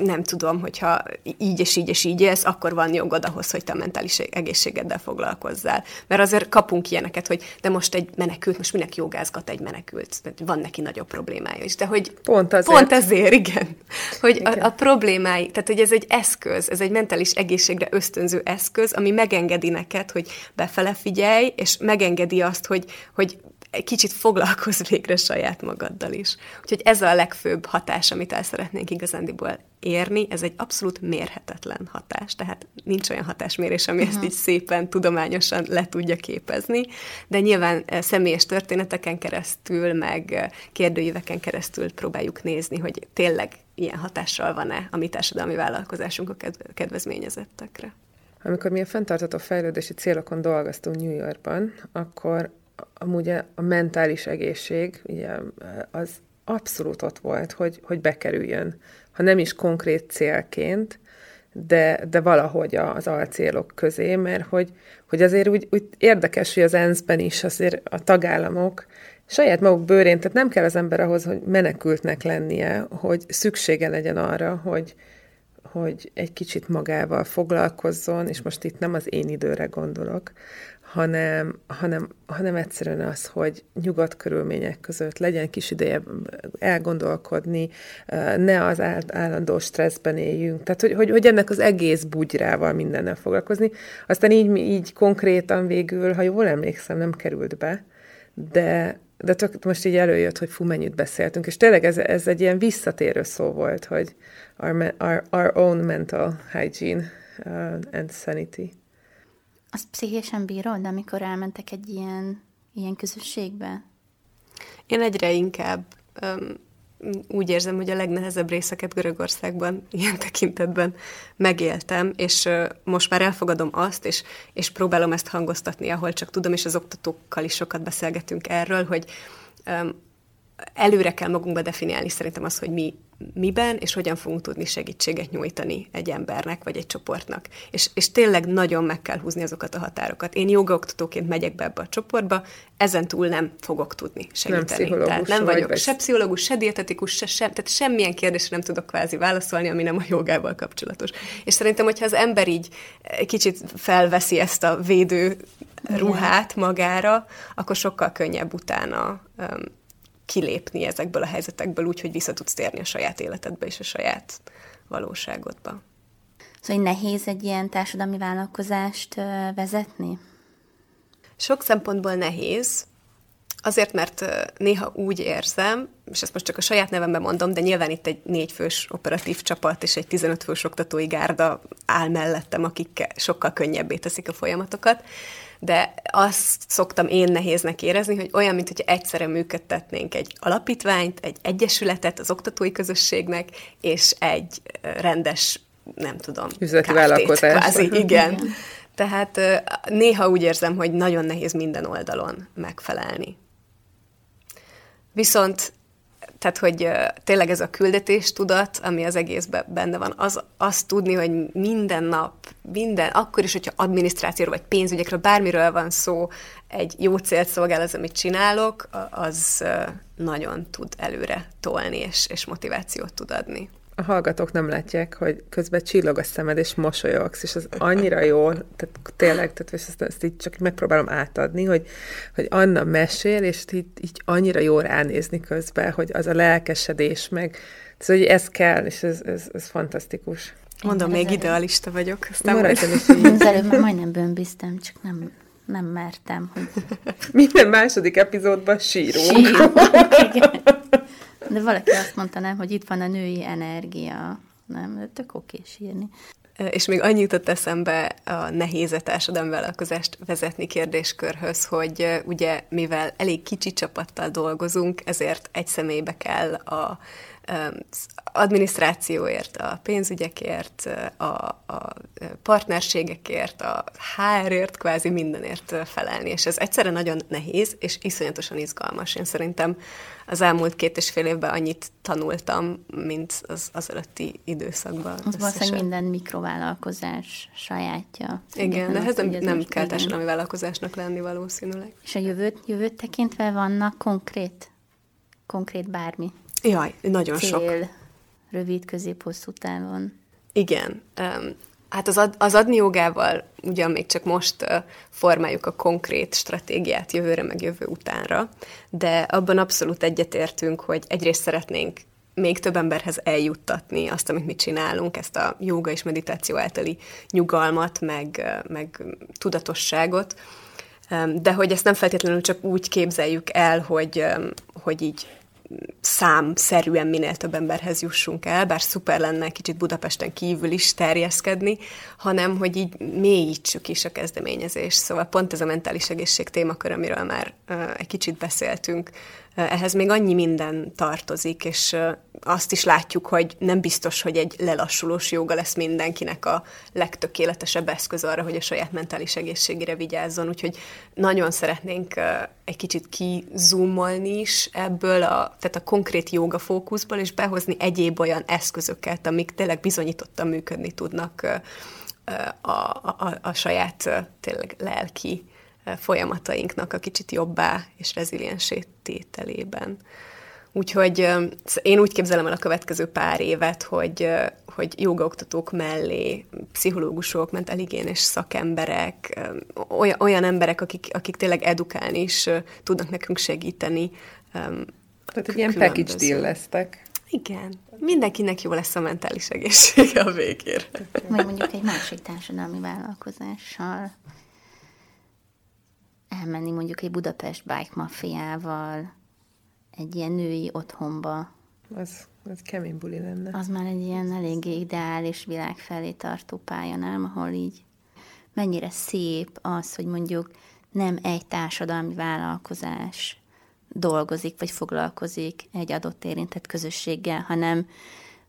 nem tudom, hogyha így és így és így élsz, akkor van jogod ahhoz, hogy te a mentális egészségeddel foglalkozzál. Mert azért kapunk ilyeneket, hogy de most egy menekült, most minek jogázgat egy menekült? Van neki nagyobb problémája is. De hogy pont azért. Pont ezért, igen. Hogy igen. A, a problémái, tehát hogy ez egy eszköz, ez egy mentális egészségre ösztönző eszköz, ami megengedi neked, hogy befele figyelj, és megengedi azt, hogy, hogy egy kicsit foglalkozz végre saját magaddal is. Úgyhogy ez a legfőbb hatás, amit el szeretnénk igazándiból érni, ez egy abszolút mérhetetlen hatás, tehát nincs olyan hatásmérés, ami uh-huh. ezt így szépen, tudományosan le tudja képezni, de nyilván eh, személyes történeteken keresztül, meg eh, kérdőíveken keresztül próbáljuk nézni, hogy tényleg ilyen hatással van-e a mi társadalmi vállalkozásunk a kedvezményezettekre. Amikor mi a fenntartató fejlődési célokon dolgoztunk New Yorkban, akkor amúgy a mentális egészség ugye, az abszolút ott volt, hogy, hogy bekerüljön. Ha nem is konkrét célként, de, de valahogy az alcélok közé, mert hogy, hogy azért úgy, úgy érdekes, hogy az ENSZ-ben is azért a tagállamok saját maguk bőrén, tehát nem kell az ember ahhoz, hogy menekültnek lennie, hogy szüksége legyen arra, hogy, hogy egy kicsit magával foglalkozzon, és most itt nem az én időre gondolok, hanem, hanem, hanem egyszerűen az, hogy nyugodt körülmények között legyen kis ideje elgondolkodni, ne az állandó stresszben éljünk. Tehát, hogy, hogy, hogy ennek az egész bugyrával mindennel foglalkozni. Aztán így, így konkrétan végül, ha jól emlékszem, nem került be, de, de tök, most így előjött, hogy fú, mennyit beszéltünk, és tényleg ez, ez egy ilyen visszatérő szó volt, hogy our, our, our own mental hygiene uh, and sanity. Azt pszichésen bírod, amikor elmentek egy ilyen, ilyen közösségbe? Én egyre inkább um, úgy érzem, hogy a legnehezebb részeket Görögországban ilyen tekintetben megéltem, és most már elfogadom azt, és, és próbálom ezt hangoztatni, ahol csak tudom, és az oktatókkal is sokat beszélgetünk erről, hogy előre kell magunkba definiálni szerintem az, hogy mi miben és hogyan fogunk tudni segítséget nyújtani egy embernek vagy egy csoportnak. És, és tényleg nagyon meg kell húzni azokat a határokat. Én jogaoktatóként megyek be ebbe a csoportba, ezen túl nem fogok tudni segíteni. Nem tehát nem vagyok vagy se pszichológus, se dietetikus, se sem, tehát semmilyen kérdésre nem tudok kvázi válaszolni, ami nem a jogával kapcsolatos. És szerintem, hogyha az ember így kicsit felveszi ezt a védő ruhát magára, akkor sokkal könnyebb utána kilépni ezekből a helyzetekből úgy, hogy vissza tudsz térni a saját életedbe és a saját valóságodba. Szóval nehéz egy ilyen társadalmi vállalkozást vezetni? Sok szempontból nehéz, Azért, mert néha úgy érzem, és ezt most csak a saját nevemben mondom, de nyilván itt egy négyfős operatív csapat és egy 15 fős oktatói gárda áll mellettem, akik sokkal könnyebbé teszik a folyamatokat, de azt szoktam én nehéznek érezni, hogy olyan, mint hogyha egyszerre működtetnénk egy alapítványt, egy egyesületet az oktatói közösségnek, és egy rendes, nem tudom, üzleti vállalkozás. Kvázi, igen. Tehát néha úgy érzem, hogy nagyon nehéz minden oldalon megfelelni. Viszont tehát, hogy tényleg ez a küldetés tudat, ami az egészben benne van, az, azt tudni, hogy minden nap, minden, akkor is, hogyha adminisztrációról, vagy pénzügyekről, bármiről van szó, egy jó célt szolgál az, amit csinálok, az nagyon tud előre tolni, és, és motivációt tud adni a hallgatók nem látják, hogy közben csillog a szemed, és mosolyogsz, és az annyira jó, tehát tényleg, tehát ezt, ezt így csak megpróbálom átadni, hogy, hogy Anna mesél, és így, így annyira jó ránézni közben, hogy az a lelkesedés, meg tehát, hogy ez kell, és ez, ez, ez fantasztikus. Mondom, még előbb. idealista vagyok. Aztán Maradjon is így. Az előbb már majdnem bőnbiztem, csak nem, nem mertem. Hogy... Minden második epizódban sírunk. Sírunk, igen. De valaki azt mondta, nem, hogy itt van a női energia. Nem, de tök oké sírni. És még annyit jutott eszembe a nehéz a társadalmi vállalkozást vezetni kérdéskörhöz, hogy ugye mivel elég kicsi csapattal dolgozunk, ezért egy személybe kell a adminisztrációért, a pénzügyekért, a, a partnerségekért, a HR-ért, kvázi mindenért felelni. És ez egyszerre nagyon nehéz, és iszonyatosan izgalmas. Én szerintem az elmúlt két és fél évben annyit tanultam, mint az, az előtti időszakban. Az valószínűleg minden mikrovállalkozás sajátja. Igen, de ez nem, nem kell társadalmi vállalkozásnak lenni valószínűleg. És a jövőt, jövőt tekintve vannak konkrét, konkrét bármi? Jaj, nagyon Cél, sok. rövid, közép, hosszú távon. Igen. Um, hát az, ad, az adni jogával ugyan még csak most uh, formáljuk a konkrét stratégiát jövőre, meg jövő utánra, de abban abszolút egyetértünk, hogy egyrészt szeretnénk még több emberhez eljuttatni azt, amit mi csinálunk, ezt a jóga és meditáció általi nyugalmat, meg, meg tudatosságot, de hogy ezt nem feltétlenül csak úgy képzeljük el, hogy, hogy így számszerűen minél több emberhez jussunk el, bár szuper lenne kicsit Budapesten kívül is terjeszkedni, hanem hogy így mélyítsük is a kezdeményezést. Szóval pont ez a mentális egészség témakör, amiről már uh, egy kicsit beszéltünk, ehhez még annyi minden tartozik, és azt is látjuk, hogy nem biztos, hogy egy lelassulós joga lesz mindenkinek a legtökéletesebb eszköz arra, hogy a saját mentális egészségére vigyázzon. Úgyhogy nagyon szeretnénk egy kicsit kizoomolni is ebből, a, tehát a konkrét joga fókuszból, és behozni egyéb olyan eszközöket, amik tényleg bizonyítottan működni tudnak a, a, a, a saját tényleg lelki folyamatainknak a kicsit jobbá és reziliensé tételében. Úgyhogy én úgy képzelem el a következő pár évet, hogy, hogy jogaoktatók mellé pszichológusok, és szakemberek, olyan, olyan emberek, akik, akik tényleg edukálni is tudnak nekünk segíteni. Tehát egy ilyen package deal lesztek. Igen. Mindenkinek jó lesz a mentális egészsége a végére. Vagy mondjuk egy másik társadalmi vállalkozással elmenni mondjuk egy Budapest Bike Mafiával egy ilyen női otthonba. Az, az kemény buli lenne. Az már egy ilyen eléggé ideális világ felé tartó pálya, nem? Ahol így mennyire szép az, hogy mondjuk nem egy társadalmi vállalkozás dolgozik, vagy foglalkozik egy adott érintett közösséggel, hanem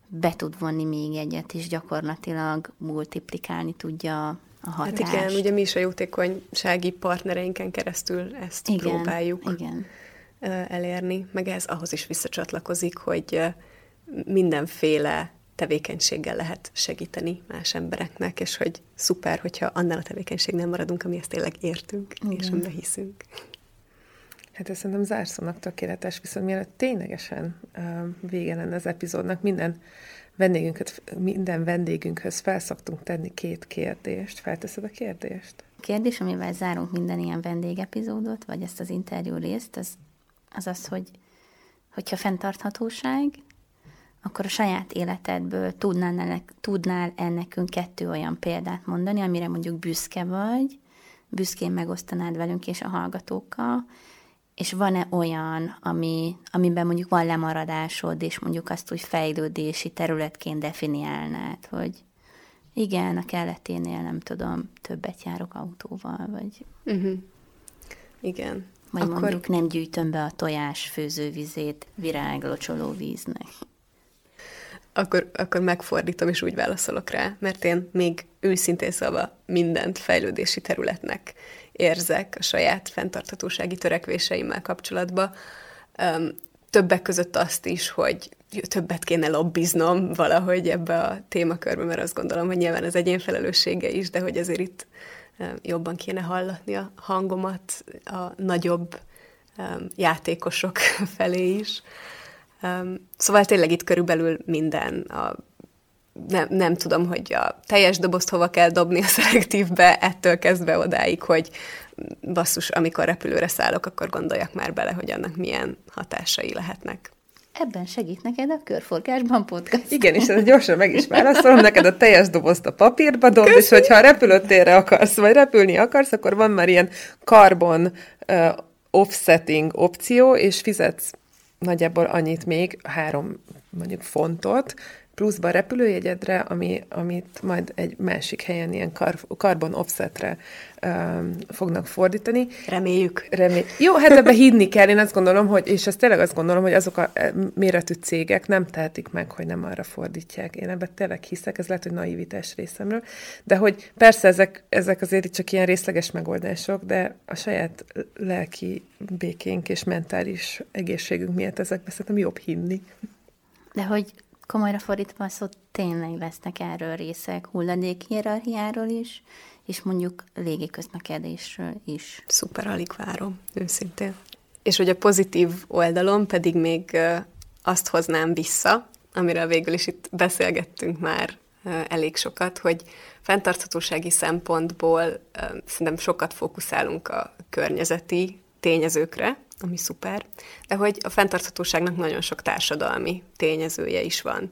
be tud vonni még egyet, és gyakorlatilag multiplikálni tudja a hatást. Hát igen, ugye mi is a jótékonysági partnereinken keresztül ezt igen, próbáljuk igen. elérni, meg ez ahhoz is visszacsatlakozik, hogy mindenféle tevékenységgel lehet segíteni más embereknek, és hogy szuper, hogyha annál a tevékenység nem maradunk, amihez tényleg értünk, Igen. és amiben hiszünk. Hát ez szerintem zárszónak tökéletes, viszont mielőtt ténylegesen uh, vége lenne az epizódnak, minden vendégünket, minden vendégünkhöz felszoktunk tenni két kérdést. Felteszed a kérdést? A kérdés, amivel zárunk minden ilyen vendégepizódot, vagy ezt az interjú részt, az az, az hogy hogyha fenntarthatóság, akkor a saját életedből tudnál, ennek, tudnál ennekünk kettő olyan példát mondani, amire mondjuk büszke vagy, büszkén megosztanád velünk és a hallgatókkal, és van-e olyan, ami, amiben mondjuk van lemaradásod, és mondjuk azt úgy fejlődési területként definiálnád, hogy igen, a kelleténél nem tudom, többet járok autóval, vagy... Uh-huh. Igen. Vagy Akkor... mondjuk nem gyűjtöm be a tojás főzővizét viráglocsoló víznek. Akkor, akkor megfordítom, és úgy válaszolok rá, mert én még őszintén szava mindent fejlődési területnek érzek a saját fenntarthatósági törekvéseimmel kapcsolatban. Többek között azt is, hogy többet kéne lobbiznom valahogy ebbe a témakörbe, mert azt gondolom, hogy nyilván az egyén felelőssége is, de hogy azért itt jobban kéne hallatni a hangomat a nagyobb játékosok felé is. Szóval tényleg itt körülbelül minden a nem, nem tudom, hogy a teljes dobozt hova kell dobni a szelektívbe, ettől kezdve odáig, hogy basszus, amikor repülőre szállok, akkor gondoljak már bele, hogy annak milyen hatásai lehetnek. Ebben segít neked a Körforgásban podcast. Igen, és ez gyorsan meg is válaszolom, neked a teljes dobozt a papírba dob, és hogyha a repülőtérre akarsz, vagy repülni akarsz, akkor van már ilyen carbon uh, offsetting opció, és fizetsz nagyjából annyit még, három mondjuk fontot, pluszba repülőjegyedre, ami, amit majd egy másik helyen ilyen kar, carbon offsetre um, fognak fordítani. Reméljük. Remé- Jó, hát ebbe hinni kell, én azt gondolom, hogy, és ezt tényleg azt gondolom, hogy azok a e, méretű cégek nem tehetik meg, hogy nem arra fordítják. Én ebben tényleg hiszek, ez lehet, hogy naivitás részemről, de hogy persze ezek, ezek azért csak ilyen részleges megoldások, de a saját lelki békénk és mentális egészségünk miatt ezekbe szerintem jobb hinni. De hogy komolyra fordítva a szót, tényleg lesznek erről részek, hulladék hierarchiáról is, és mondjuk légiközlekedésről is. Szuper, alig várom, őszintén. És hogy a pozitív oldalon pedig még azt hoznám vissza, amiről végül is itt beszélgettünk már elég sokat, hogy fenntarthatósági szempontból szerintem sokat fókuszálunk a környezeti tényezőkre, ami szuper, de hogy a fenntarthatóságnak nagyon sok társadalmi tényezője is van,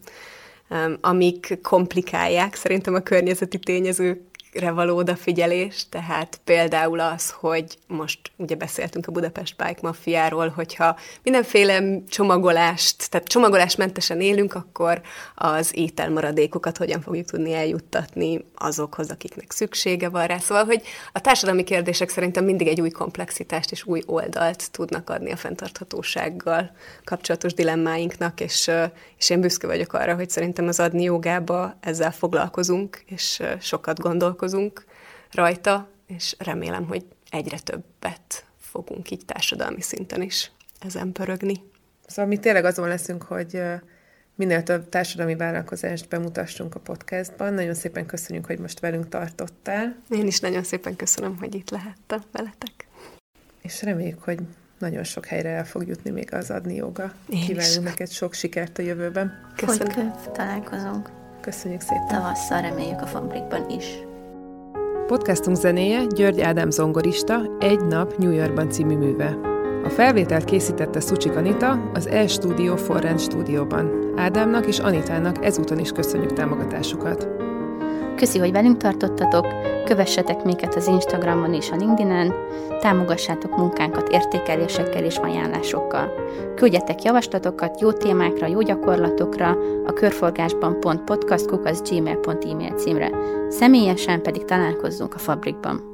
amik komplikálják szerintem a környezeti tényezők való odafigyelés, tehát például az, hogy most ugye beszéltünk a Budapest Bike Mafiáról, hogyha mindenféle csomagolást, tehát csomagolásmentesen élünk, akkor az ételmaradékokat hogyan fogjuk tudni eljuttatni azokhoz, akiknek szüksége van rá. Szóval, hogy a társadalmi kérdések szerintem mindig egy új komplexitást és új oldalt tudnak adni a fenntarthatósággal kapcsolatos dilemmáinknak, és, és én büszke vagyok arra, hogy szerintem az adni jogába ezzel foglalkozunk, és sokat gondolkozunk rajta, és remélem, hogy egyre többet fogunk így társadalmi szinten is ezen pörögni. Szóval mi tényleg azon leszünk, hogy minél több társadalmi vállalkozást bemutassunk a podcastban. Nagyon szépen köszönjük, hogy most velünk tartottál. Én is nagyon szépen köszönöm, hogy itt lehettem veletek. És reméljük, hogy nagyon sok helyre el fog jutni még az adni joga. Én Kívánunk neked sok sikert a jövőben. Köszönöm. Hogy találkozunk. Köszönjük szépen. Tavasszal reméljük a fabrikban is. Podcastunk zenéje György Ádám zongorista Egy nap New Yorkban című műve. A felvételt készítette Szucsik Anita az E-Studio Forrend stúdióban. Ádámnak és Anitának ezúton is köszönjük támogatásukat. Köszi, hogy velünk tartottatok, kövessetek minket az Instagramon és a LinkedIn-en, támogassátok munkánkat értékelésekkel és ajánlásokkal. Küldjetek javaslatokat jó témákra, jó gyakorlatokra a körforgásban podcastkuk az gmail.email címre. Személyesen pedig találkozzunk a fabrikban.